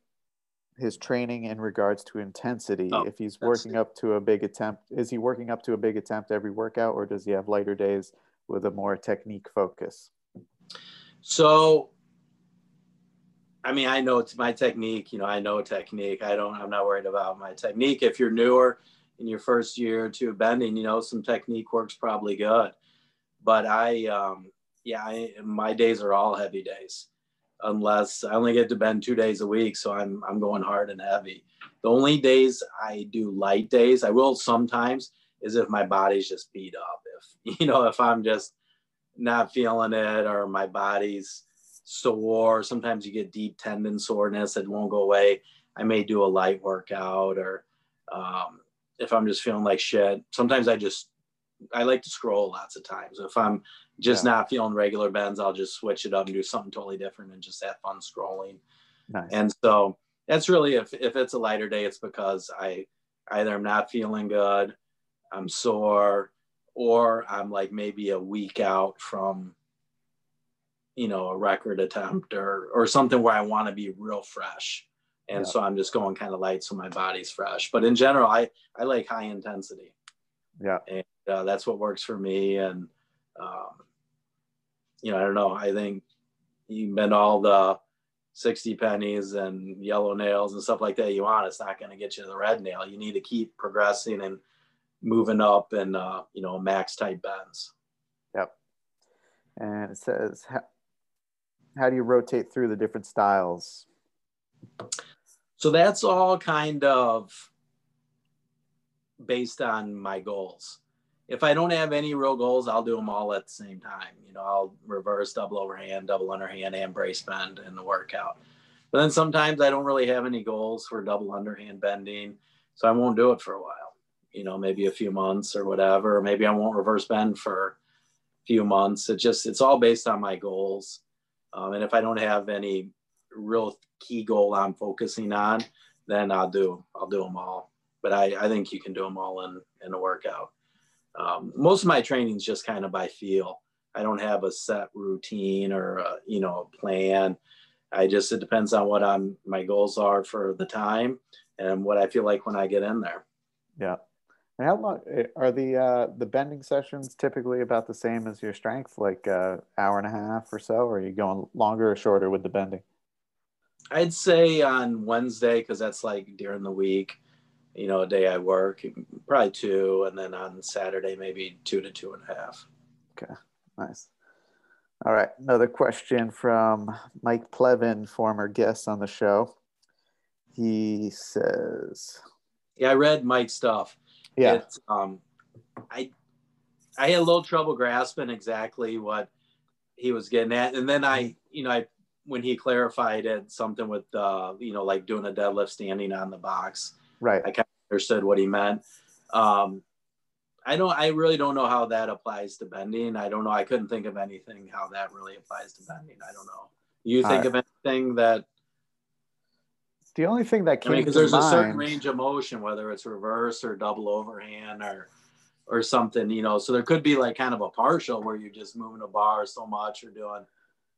his training in regards to intensity Oh, if he's working up to a big attempt is he working up to a big attempt every workout or does he have lighter days with a more technique focus So, I mean, I know it's my technique. You know, I know technique. I don't. I'm not worried about my technique. If you're newer in your first year or two of bending, you know, some technique works probably good. But I, um, yeah, I, my days are all heavy days, unless I only get to bend two days a week. So I'm I'm going hard and heavy. The only days I do light days, I will sometimes, is if my body's just beat up. If *laughs* you know, if I'm just not feeling it or my body's sore. Sometimes you get deep tendon soreness that won't go away. I may do a light workout or um, if I'm just feeling like shit. Sometimes I just I like to scroll lots of times. If I'm just Yeah. not feeling regular bends, I'll just switch it up and do something totally different and just have fun scrolling. nice And so that's really if if it's a lighter day, it's because I either I'm not feeling good, I'm sore, or I'm like maybe a week out from you know a record attempt or or something where I want to be real fresh. And Yeah. so I'm just going kind of light so my body's fresh. But in general, I I like high intensity. yeah And uh, that's what works for me. And um, you know, I don't know. I think you bend all the 60 pennies and yellow nails and stuff like that you want. It's not going to get you to the red nail. You need to keep progressing and moving up and, uh, you know, max type bends. Yep. And it says, how, how do you rotate through the different styles? So that's all kind of based on my goals. If I don't have any real goals, I'll do them all at the same time. You know, I'll reverse, double overhand, double underhand, and brace bend in the workout. But then sometimes I don't really have any goals for double underhand bending, so I won't do it for a while. You know, maybe a few months or whatever. Or maybe I won't reverse bend for a few months. It just it's all based on my goals. Um, and if I don't have any real key goal I'm focusing on, then I'll do I'll do them all. But I, I think you can do them all in in a workout. Um, most of my training is just kind of by feel. I don't have a set routine or a, you know a plan. I just it depends on what I'm my goals are for the time and what I feel like when I get in there. Yeah. And how long eh, are the uh, the bending sessions typically about the same as your strength, like uh, hour and a half or so, or are you going longer or shorter with the bending? I'd say on Wednesday because that's like during the week, you know, a day I work, probably two, and then on Saturday maybe two to two and a half. Okay, Nice. All right. Another question from Mike Plevin, former guest on the show. He says, Yeah, I read Mike's stuff. "Yeah, It's, um, I I had a little trouble grasping exactly what he was getting at, and then I, you know, I when he clarified it, something with uh, you know, like doing a deadlift standing on the box. Right. I kind of understood what he meant. Um, I don't. I really don't know how that applies to bending. I don't know. I couldn't think of anything how that really applies to bending. I don't know. You think of anything that? The only thing that I mean, because there's mind, a certain range of motion, whether it's reverse or double overhand or or something, you know. So there could be like kind of a partial where you're just moving a bar so much or doing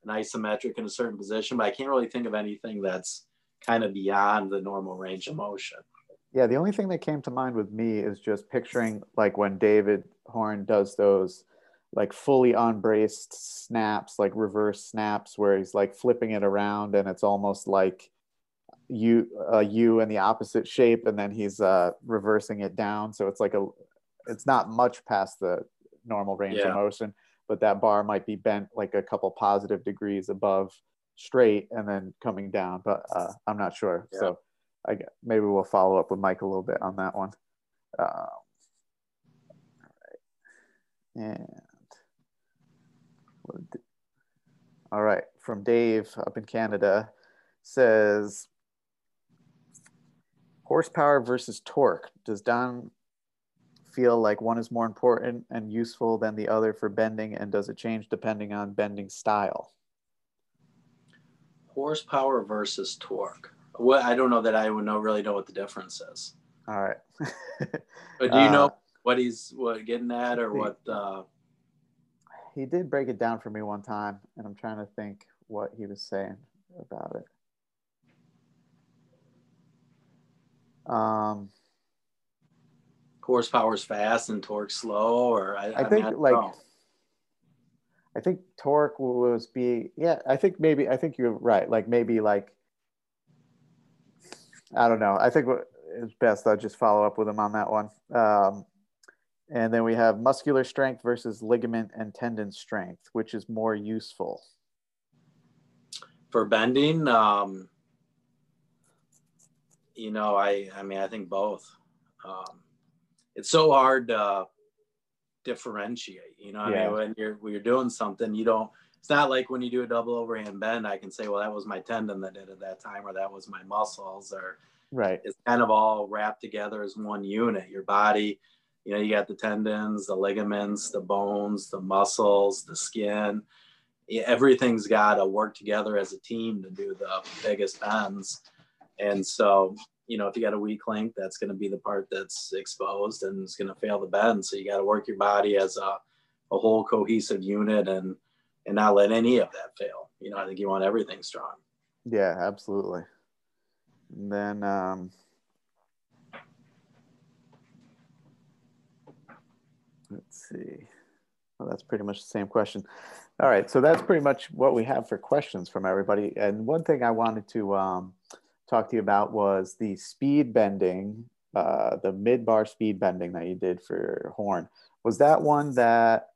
an isometric in a certain position, but I can't really think of anything that's kind of beyond the normal range of motion. Yeah, the only thing that came to mind with me is just picturing *laughs* like when David Horne does those like fully unbraced snaps, like reverse snaps, where he's like flipping it around and it's almost like you a you in the opposite shape, and then he's uh, reversing it down. So it's like a, it's not much past the normal range Yeah. of motion, but that bar might be bent like a couple positive degrees above straight and then coming down. But uh, I'm not sure. Yeah. So I gue- maybe we'll follow up with Mike a little bit on that one. Um, right. And all right, from Dave up in Canada says horsepower versus torque. Does Don feel like one is more important and useful than the other for bending, and does it change depending on bending style? Horsepower versus torque. Well, I don't know that I would know really know what the difference is. All right. *laughs* But do you Uh, know what he's what getting at or what? Uh, he did break it down for me one time, and I'm trying to think what he was saying about it. Um, horsepower is fast and torque slow, or I, I I mean, think I like know. I think torque was be yeah. I think maybe I think you're right. Like maybe like I don't know. I think it's best. I'll just follow up with him on that one. Um, and then we have muscular strength versus ligament and tendon strength, which is more useful. for bending. Um, you know, I I mean, I think both. Um, it's so hard to differentiate. You know, what I Yeah. mean, when you're when you're doing something, you don't. It's not like when you do a double overhand bend, I can say, well, that was my tendon that did it that time, or that was my muscles, or Right. it's kind of all wrapped together as one unit. Your body, you know, you got the tendons, the ligaments, the bones, the muscles, the skin. Everything's got to work together as a team to do the biggest bends. And so, you know, if you got a weak link, that's going to be the part that's exposed and it's going to fail the bend. So you got to work your body as a, a whole cohesive unit and and not let any of that fail. You know, I think you want everything strong. Yeah, absolutely. And then um, let's see. Well, that's pretty much the same question. All right, so that's pretty much what we have for questions from everybody. And one thing I wanted to um, talk to you about was the speed bending, uh, the mid bar speed bending that you did for Horne. Was that one that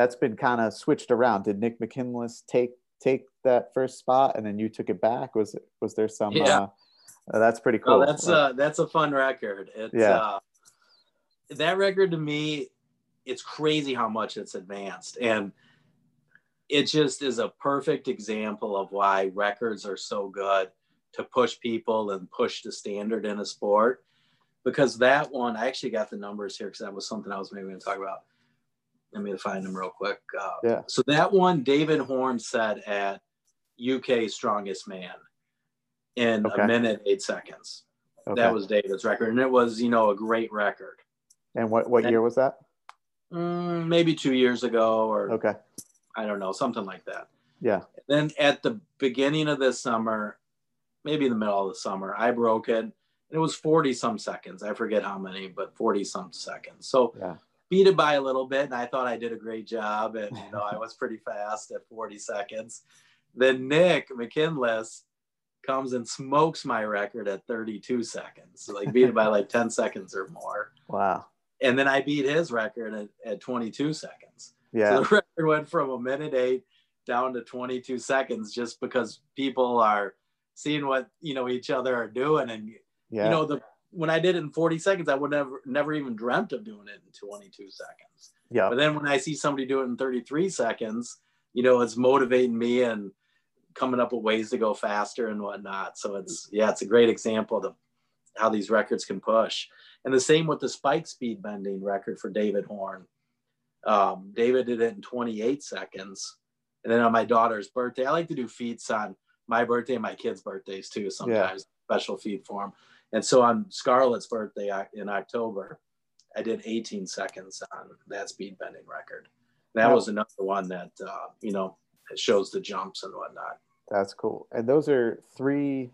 that's been kind of switched around? Did Nick McKinless take take that first spot and then you took it back? Was was there some? Yeah. Uh, uh, that's pretty cool. Well, that's uh that's a fun record. It's Yeah. uh that record to me, it's crazy how much it's advanced. And it just is a perfect example of why records are so good to push people and push the standard in a sport. Because that one, I actually got the numbers here because that was something I was maybe going to talk about. Let me find them real quick. Uh, Yeah. So that one, David Horne said at UK Strongest Man in Okay. a minute eight seconds. okay. That was David's record, and it was, you know, a great record. and what what year was that? Mm, maybe two years ago, or Okay. I don't know, something like that. Yeah. Then at the beginning of this summer, maybe the middle of the summer, I broke it. And it was 40 some seconds. I forget how many, but 40 some seconds. So Yeah. Beat it by a little bit. And I thought I did a great job. And, you know, I *laughs* was pretty fast at 40 seconds. Then Nick McKinless comes and smokes my record at 32 seconds. So like beat it by like 10 seconds or more. Wow. And then I beat his record at, at 22 seconds. Yeah. So the *laughs* record went from a minute eight down to 22 seconds just because people are seeing what you know each other are doing and yeah. you know the when I did it in 40 seconds, I would never never even dreamt of doing it in 22 seconds. Yeah. But then when I see somebody do it in 33 seconds, you know, it's motivating me and coming up with ways to go faster and whatnot. So it's yeah, it's a great example of how these records can push. And the same with the spike speed bending record for David Horne. Um, David did it in 28 seconds. And then on my daughter's birthday, I like to do feats on my birthday and my kids' birthdays too, sometimes yeah. special feat for them. And so on Scarlett's birthday in October, I did 18 seconds on that speed bending record. That was another one that, uh, you know, shows the jumps and whatnot. That's cool. And those are three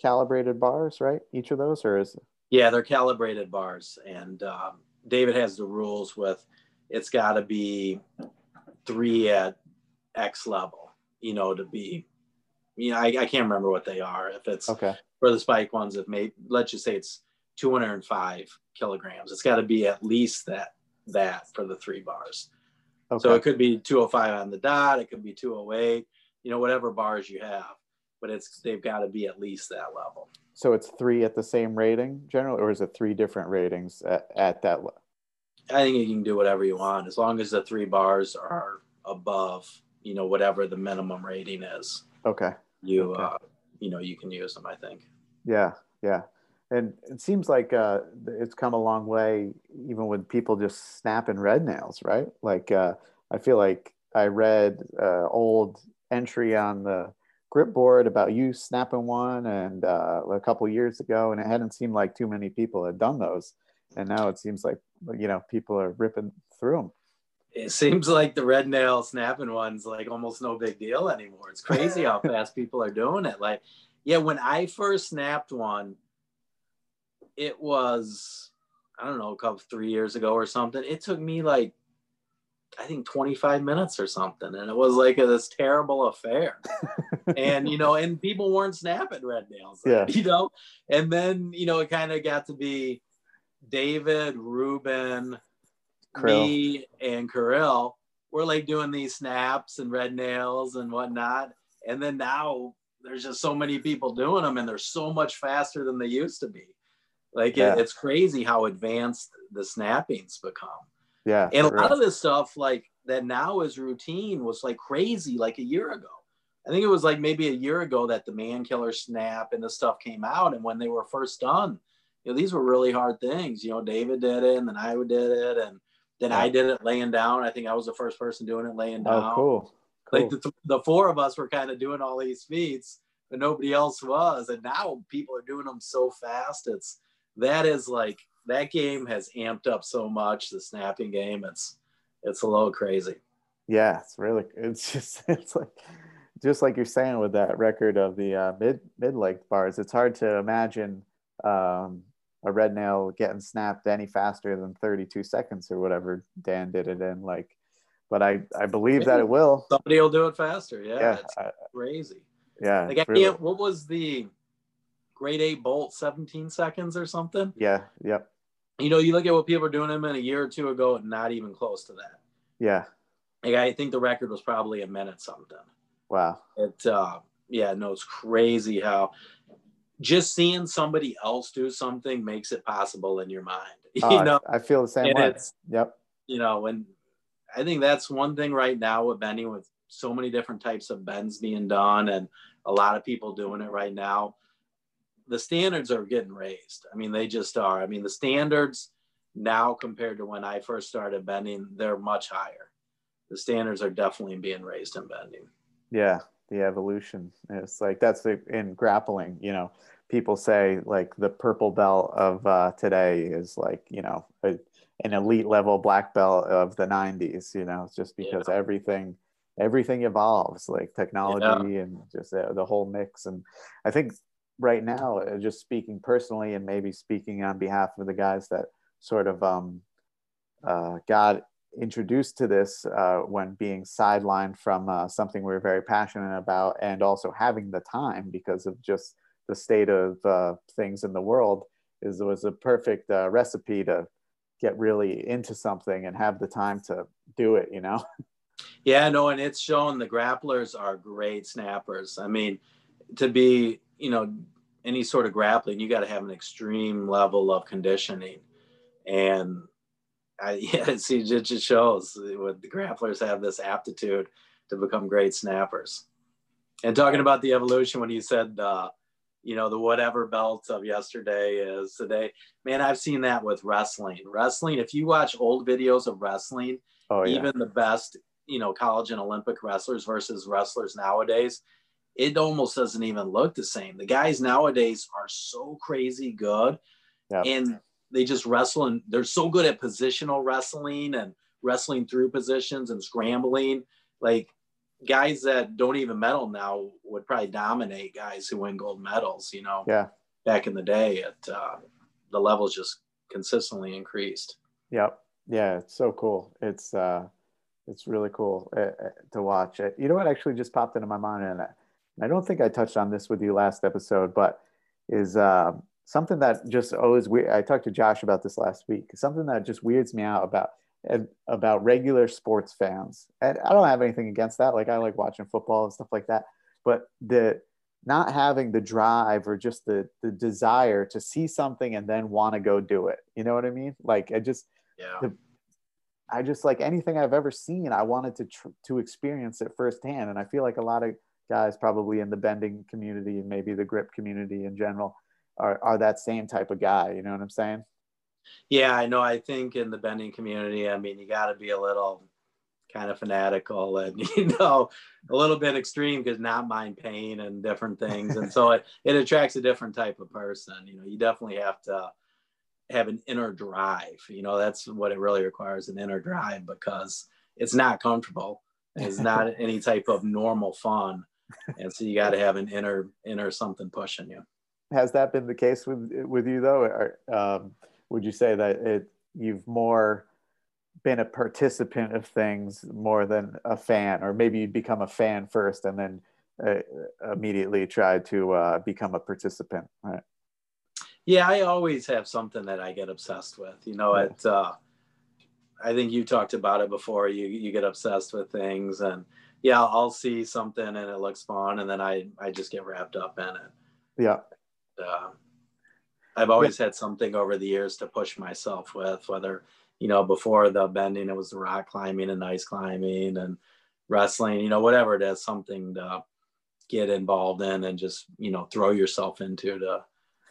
calibrated bars, right? Each of those, or is yeah, they're calibrated bars. And um, David has the rules with it's got to be three at X level, you know, to be, you know, I, I can't remember what they are. If it's okay for the spike ones, if maybe let's just say it's 205 kilograms, it's got to be at least that that for the three bars. Okay. So it could be 205 on the dot, it could be 208, you know, whatever bars you have, but it's they've got to be at least that level. So it's three at the same rating generally, or is it three different ratings at, at that level? I think you can do whatever you want as long as the three bars are above, you know, whatever the minimum rating is. Okay. You, okay. uh, you know, you can use them. I think. Yeah, yeah, and it seems like uh, it's come a long way, even with people just snapping red nails, right? Like uh, I feel like I read uh, old entry on the grip board about you snapping one and uh, a couple years ago and it hadn't seemed like too many people had done those and now it seems like you know people are ripping through them it seems like the red nail snapping one's like almost no big deal anymore it's crazy how *laughs* fast people are doing it like yeah when i first snapped one it was i don't know a couple three years ago or something it took me like I think 25 minutes or something. And it was like a, this terrible affair. *laughs* and, you know, and people weren't snapping red nails, yeah. *laughs* you know? And then, you know, it kind of got to be David, Ruben, Krill. me, and Kirill. We're like doing these snaps and red nails and whatnot. And then now there's just so many people doing them and they're so much faster than they used to be. Like yeah. it, it's crazy how advanced the snapping's become. Yeah. And a lot of this stuff, like that now is routine, was like crazy like a year ago. I think it was like maybe a year ago that the man killer snap and the stuff came out. And when they were first done, you know, these were really hard things. You know, David did it and then I did it. And then I did it laying down. I think I was the first person doing it laying oh, down. Oh, cool. cool. Like the, the four of us were kind of doing all these feats, but nobody else was. And now people are doing them so fast. It's that is like that game has amped up so much. The snapping game, it's it's a little crazy. Yeah, it's really it's just *laughs* it's like just like you're saying with that record of the uh, mid mid length bars. It's hard to imagine um, a red nail getting snapped any faster than 32 seconds or whatever Dan did it in. Like, but I I believe Maybe that it will. Somebody will do it faster. Yeah, yeah it's I, crazy. Yeah, like I really... can't. What was the grade eight bolt 17 seconds or something? Yeah. Yep you know, you look at what people are doing them in a year or two ago, not even close to that. Yeah. Like I think the record was probably a minute something. Wow. It uh yeah, no, it's crazy how just seeing somebody else do something makes it possible in your mind. Oh, *laughs* you ah, know, I, feel the same way. Yep. You know, and I think that's one thing right now with bending with so many different types of bends being done and a lot of people doing it right now the standards are getting raised. I mean, they just are. I mean, the standards now compared to when I first started bending, they're much higher. The standards are definitely being raised in bending. Yeah, the evolution. It's like that's the in grappling. You know, people say like the purple belt of uh, today is like you know a, an elite level black belt of the 90s. You know, just because yeah. everything everything evolves like technology yeah. and just the, the whole mix and i think right now, uh, just speaking personally and maybe speaking on behalf of the guys that sort of um, uh, got introduced to this uh, when being sidelined from uh, something we are very passionate about and also having the time because of just the state of uh, things in the world is was a perfect uh, recipe to get really into something and have the time to do it you know *laughs* yeah no and it's shown the grapplers are great snappers i mean to be you know, any sort of grappling, you got to have an extreme level of conditioning. And I, *laughs* yeah, see, it just shows what the grapplers have this aptitude to become great snappers. And talking about the evolution, when you said, uh, you know, the whatever belt of yesterday is today, man, I've seen that with wrestling. Wrestling, if you watch old videos of wrestling, Oh yeah. even the best, you know, college and Olympic wrestlers versus wrestlers nowadays, it almost doesn't even look the same. The guys nowadays are so crazy good Yep. and they just wrestle and they're so good at positional wrestling and wrestling through positions and scrambling. Like guys that don't even medal now would probably dominate guys who win gold medals, you know, yeah. back in the day at uh, the levels just consistently increased. Yep. Yeah, it's so cool. It's uh, it's really cool uh, uh, to watch it. You know what actually just popped into my mind, and I, and I don't think I touched on this with you last episode, but is uh, something that just always weird. I talked to Josh about this last week. Something that just weirds me out about about regular sports fans, and I don't have anything against that. Like I like watching football and stuff like that, but the not having the drive or just the the desire to see something and then want to go do it. You know what I mean? Like I just Yeah. the, I just like anything I've ever seen, I wanted to tr- to experience it firsthand, and I feel like a lot of guys probably in the bending community and maybe the grip community in general are are that same type of guy. You know what I'm saying? Yeah, I know. I think in the bending community, I mean, you got to be a little kind of fanatical and *laughs* you know a little bit extreme because not mind pain and different things, and so it it attracts a different type of person. You know, you definitely have to have an inner drive. You know, that's what it really requires an inner drive because it's not comfortable. It's not *laughs* any type of normal fun, and so you got to have an inner inner something pushing you. Has that been the case with with you though? Or, um, would you say that it you've more been a participant of things more than a fan, or maybe you become a fan first and then uh, immediately try to uh, become a participant, right? Yeah, I always have something that I get obsessed with. You know, Yeah. it. Uh, I think you talked about it before. You you get obsessed with things, and yeah, I'll see something and it looks fun, and then I I just get wrapped up in it. Yeah, Uh, I've always had something over the years to push myself with, whether you know before the bending it was the rock climbing and ice climbing and wrestling, you know, whatever it is, something to get involved in and just you know throw yourself into to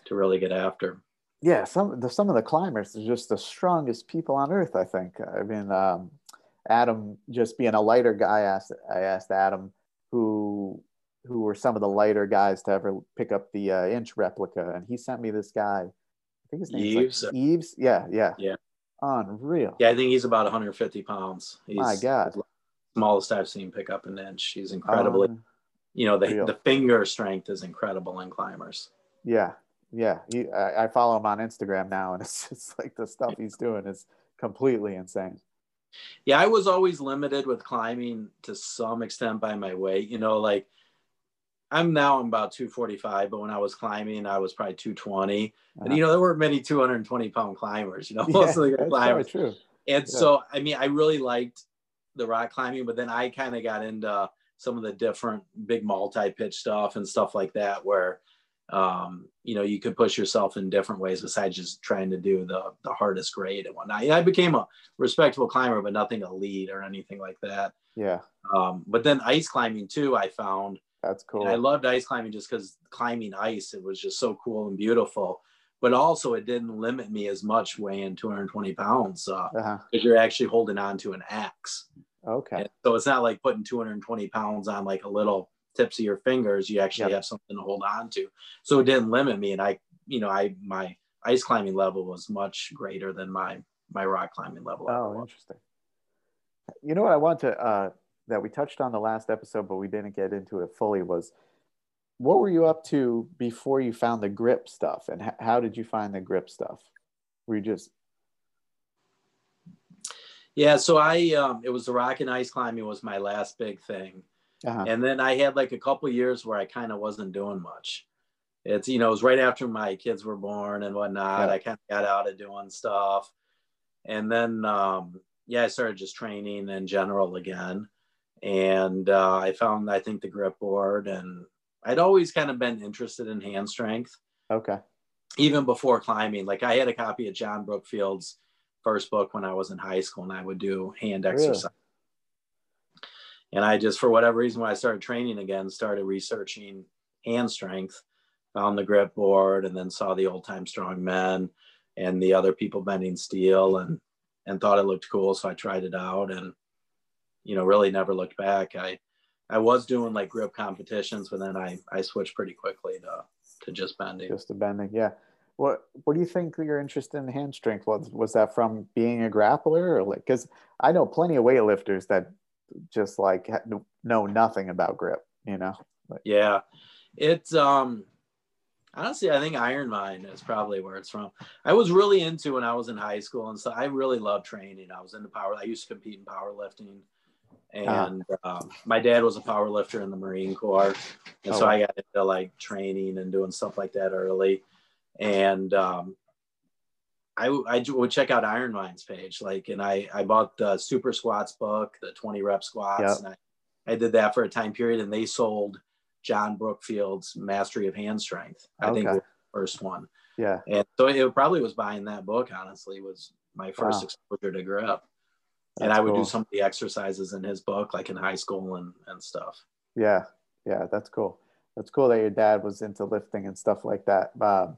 to really get after. yeah. Some the, some of the climbers are just the strongest people on earth. I think. I mean, um, Adam, just being a lighter guy, I asked I asked Adam who who were some of the lighter guys to ever pick up the uh, inch replica, and he sent me this guy. I think his name's Eves. like Eves. Yeah, yeah, Yeah. Unreal. Yeah, I think he's about 150 pounds. He's My God. the smallest I've seen pick up an inch. He's incredibly, Un- you know, the, the finger strength is incredible in climbers. yeah, yeah. He, I, I follow him on Instagram now, and *laughs* it's just like the stuff he's doing is completely insane. Yeah, I was always limited with climbing to some extent by my weight. You know, like I'm now I'm about 245, but when I was climbing, I was probably 220. And Uh-huh. you know, there weren't many 220 pound climbers. You know, *laughs* Yeah, most of the climbers. true. And Yeah. so, I mean, I really liked the rock climbing, but then I kind of got into some of the different big multi pitch stuff and stuff like that, where, um, you know, you could push yourself in different ways besides just trying to do the, the hardest grade and whatnot. Yeah, I became a respectable climber, but nothing elite or anything like that. Yeah, Um, but then ice climbing too, I found that's cool. and I loved ice climbing just because climbing ice, it was just so cool and beautiful. But also, it didn't limit me as much weighing 220 pounds because uh-huh. you're actually holding on to an axe. Okay. And so it's not like putting 220 pounds on like a little tips of your fingers. You actually Yep. have something to hold on to. So it didn't limit me. And I, you know, I, my ice climbing level was much greater than my, my rock climbing level. Oh, interesting. You know what I want to uh, that we touched on the last episode, but we didn't get into it fully was what were you up to before you found the grip stuff, and h- how did you find the grip stuff? Were you just Yeah. So I, um, it was the rock and ice climbing was my last big thing. uh and then I had like a couple years where I kind of wasn't doing much. It's you know it was right after my kids were born and whatnot. Yeah. I kind of got out of doing stuff, and then um, yeah, I started just training in general again, and uh, I found I think the grip board, and I'd always kind of been interested in hand strength, Okay. even before climbing. Like I had a copy of John Brookfield's first book when I was in high school, and I would do hand Really? exercise. And I just, for whatever reason, when I started training again, started researching hand strength, found the grip board, and then saw the old time strong men and the other people bending steel, and and thought it looked cool, so I tried it out, and you know, really never looked back. I I was doing like grip competitions, but then I I switched pretty quickly to to just bending. Just the bending. Yeah. What What do you think your interest in hand strength was? Was that from being a grappler, or like? Because I know plenty of weightlifters that just like know nothing about grip. You know. Like, Yeah, it's um honestly I think IronMind is probably where it's from. I was really into when I was in high school and so I really loved training. I was into power. I used to compete in powerlifting. And um, my dad was a power lifter in the Marine Corps. And Oh, so wow. I got into like training and doing stuff like that early. And um, I, I would check out IronMind's page. Like, and I, I bought the Super Squats book, the 20 rep squats. Yep. And I, I did that for a time period and they sold John Brookfield's Mastery of Hand Strength. I think was the first one. yeah. And so it probably was buying that book, honestly, was my first Wow. exposure to grip. And I would cool. do some of the exercises in his book, like in high school and, and stuff. Yeah, yeah, that's cool. That's cool that your dad was into lifting and stuff like that. Um,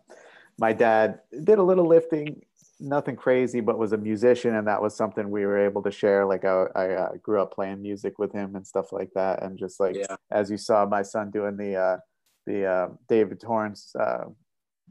my dad did a little lifting, nothing crazy, but was a musician, and that was something we were able to share. Like I, I uh, grew up playing music with him and stuff like that, and just like Yeah. as you saw my son doing the uh, the uh, David Torrance uh,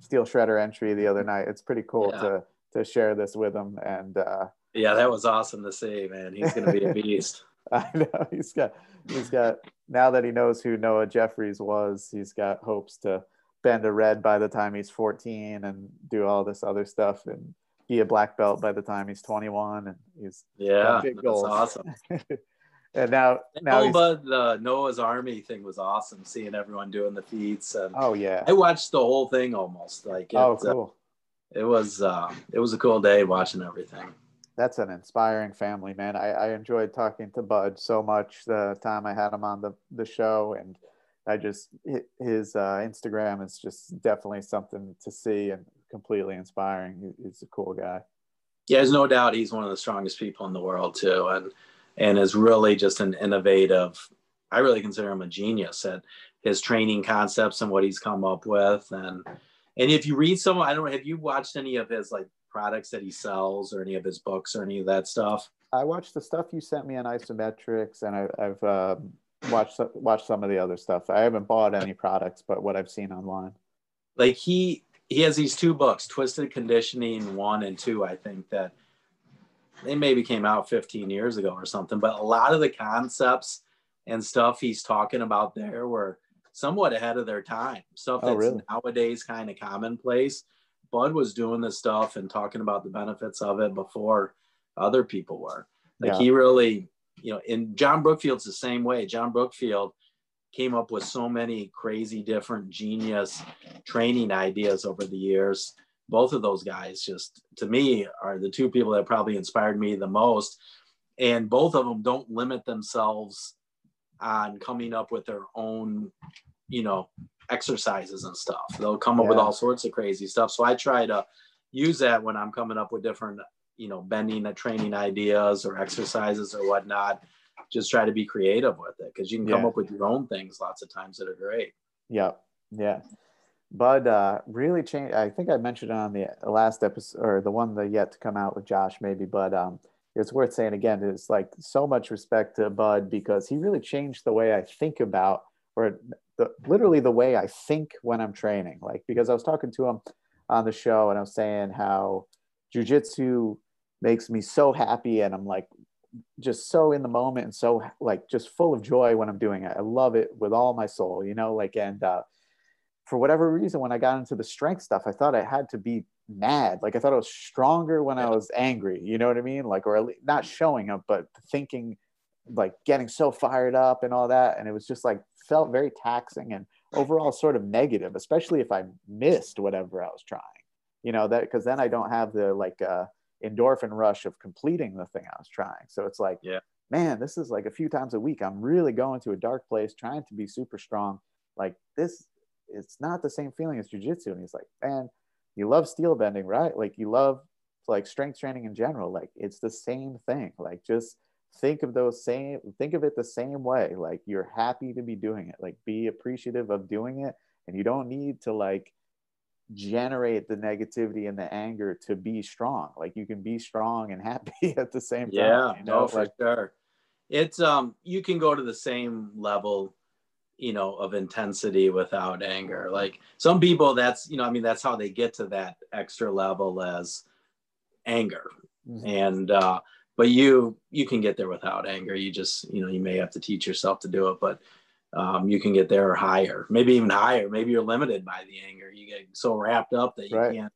Steel Shredder entry the other night. It's pretty cool Yeah. to to share this with him, and uh, Yeah, that was awesome to see, man. He's going to be a beast. *laughs* I know he's got he's got now that he knows who Noah Jeffries was, he's got hopes to bend a red by the time he's 14 and do all this other stuff and be a black belt by the time he's 21 and he's Yeah, big goals. awesome. *laughs* and now now Oh, the Noah's Army thing was awesome, seeing everyone doing the feats. And oh yeah I watched the whole thing almost. Like, it, oh uh, cool it was uh, it was a cool day watching everything. That's an inspiring family man I, I enjoyed talking to Bud so much the time I had him on the, the show and I just his uh, Instagram is just definitely something to see and completely inspiring. He's a cool guy. Yeah, there's no doubt he's one of the strongest people in the world too, and and is really just an innovative. I really consider him a genius at his training concepts and what he's come up with. And and if you read some, I don't know, have you watched any of his like products that he sells or any of his books or any of that stuff? I watched the stuff you sent me on isometrics, and I, I've um, watched watched some of the other stuff. I haven't bought any products, but what I've seen online. Like he he has these two books, Twisted Conditioning one and two, I think that they maybe came out 15 years ago or something, but a lot of the concepts and stuff he's talking about there were somewhat ahead of their time. Stuff Oh, that's really? nowadays kind of commonplace. Bud was doing this stuff and talking about the benefits of it before other people were. Like Yeah. he really, you know, and John Brookfield's the same way. John Brookfield came up with so many crazy different genius training ideas over the years. Both of those guys just to me are the two people that probably inspired me the most. And both of them don't limit themselves on coming up with their own, you know, exercises and stuff. They'll come up with all sorts of crazy stuff. So I try to use that when I'm coming up with different, you know, bending and training ideas or exercises or whatnot. Just try to be creative with it because you can come Yeah. up with your own things lots of times that are great. Yep. Yeah. Bud uh, really changed. I think I mentioned it on the last episode or the one that yet to come out with Josh, maybe, but um, it's worth saying again. It's like so much respect to Bud because he really changed the way I think about or the, literally the way I think when I'm training. Like, because I was talking to him on the show and I was saying how jujitsu makes me so happy and I'm like just so in the moment and so like just full of joy when I'm doing it. I love it with all my soul, you know, like, and uh, for whatever reason, when I got into the strength stuff, I thought I had to be mad. Like I thought I was stronger when I was angry, you know what I mean? Like, or at least not showing up, but thinking like getting so fired up and all that. And it was just like, felt very taxing and overall sort of negative, especially if I missed whatever I was trying, you know, that, cause then I don't have the like, uh, endorphin rush of completing the thing I was trying. So it's like, Yeah. man, this is like a few times a week. I'm really going to a dark place, trying to be super strong. Like this, it's not the same feeling as jujitsu. And he's like, man, you love steel bending, right? Like you love like strength training in general. Like it's the same thing. Like just think of those same think of it the same way like you're happy to be doing it like be appreciative of doing it and you don't need to like generate the negativity and the anger to be strong like you can be strong and *laughs* happy at the same time yeah you know no for like, sure it's um you can go to the same level you know of intensity without anger like some people that's you know i mean that's how they get to that extra level as anger Mhm. and uh but you you can get there without anger. You just you know you may have to teach yourself to do it but um, you can get there or higher maybe even higher. Maybe you're limited by the anger. You get so wrapped up that you Right. can't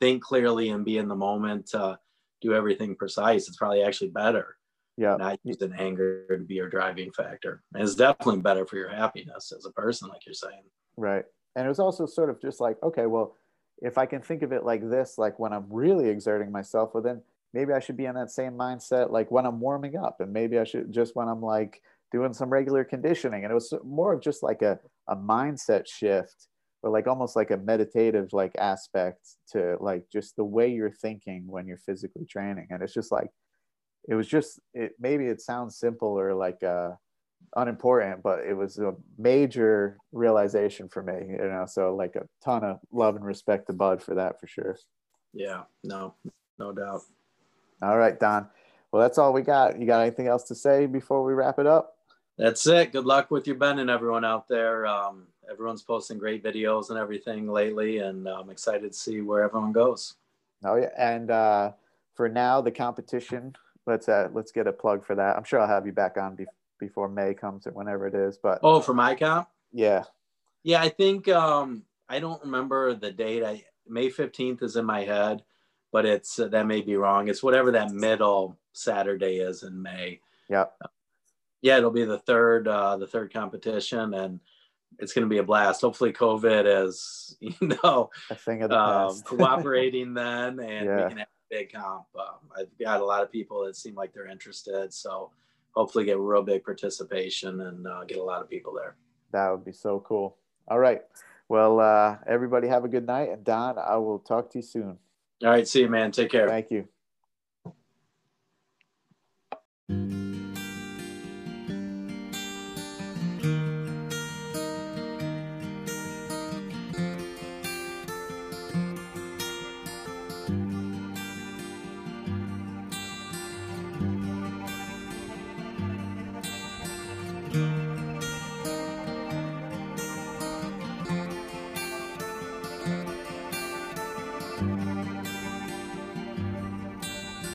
think clearly and be in the moment to do everything precise. It's probably actually better yeah. not using anger to be your driving factor. And it's definitely better for your happiness as a person like you're saying. Right. And it was also sort of just like, okay, well, if I can think of it like this, like when I'm really exerting myself, well, then maybe I should be in that same mindset, like when I'm warming up, and maybe I should just when I'm like doing some regular conditioning. And it was more of just like a, a mindset shift or like almost like a meditative like aspect to like just the way you're thinking when you're physically training. And it's just like, it was just, it maybe it sounds simple or like, uh, unimportant, but it was a major realization for me, you know. So like a ton of love and respect to Bud for that for sure. yeah no no doubt All right, Don. Well, that's all we got. You got anything else to say before we wrap it up? That's it. Good luck with your Ben and everyone out there. Um, everyone's posting great videos and everything lately, and I'm excited to see where everyone goes. Oh yeah. And uh, for now, the competition. Let's uh, let's get a plug for that. I'm sure I'll have you back on be- before May comes or whenever it is. But Oh, for my comp? yeah, Yeah, I think um, I don't remember the date. I May 15th is in my head, but it's uh, that may be wrong. It's whatever that middle Saturday is in May. yeah, Yeah, it'll be the third uh, the third competition, and it's going to be a blast. Hopefully, COVID is *laughs* you know a thing of the um, past. *laughs* cooperating then, and Yeah. we can have a big comp. Um, I've got a lot of people that seem like they're interested, so hopefully get real big participation and uh, get a lot of people there. that would be so cool. All right. Well, uh, everybody have a good night, and Don, I will talk to you soon. All right, see you, man. Take care. Thank you.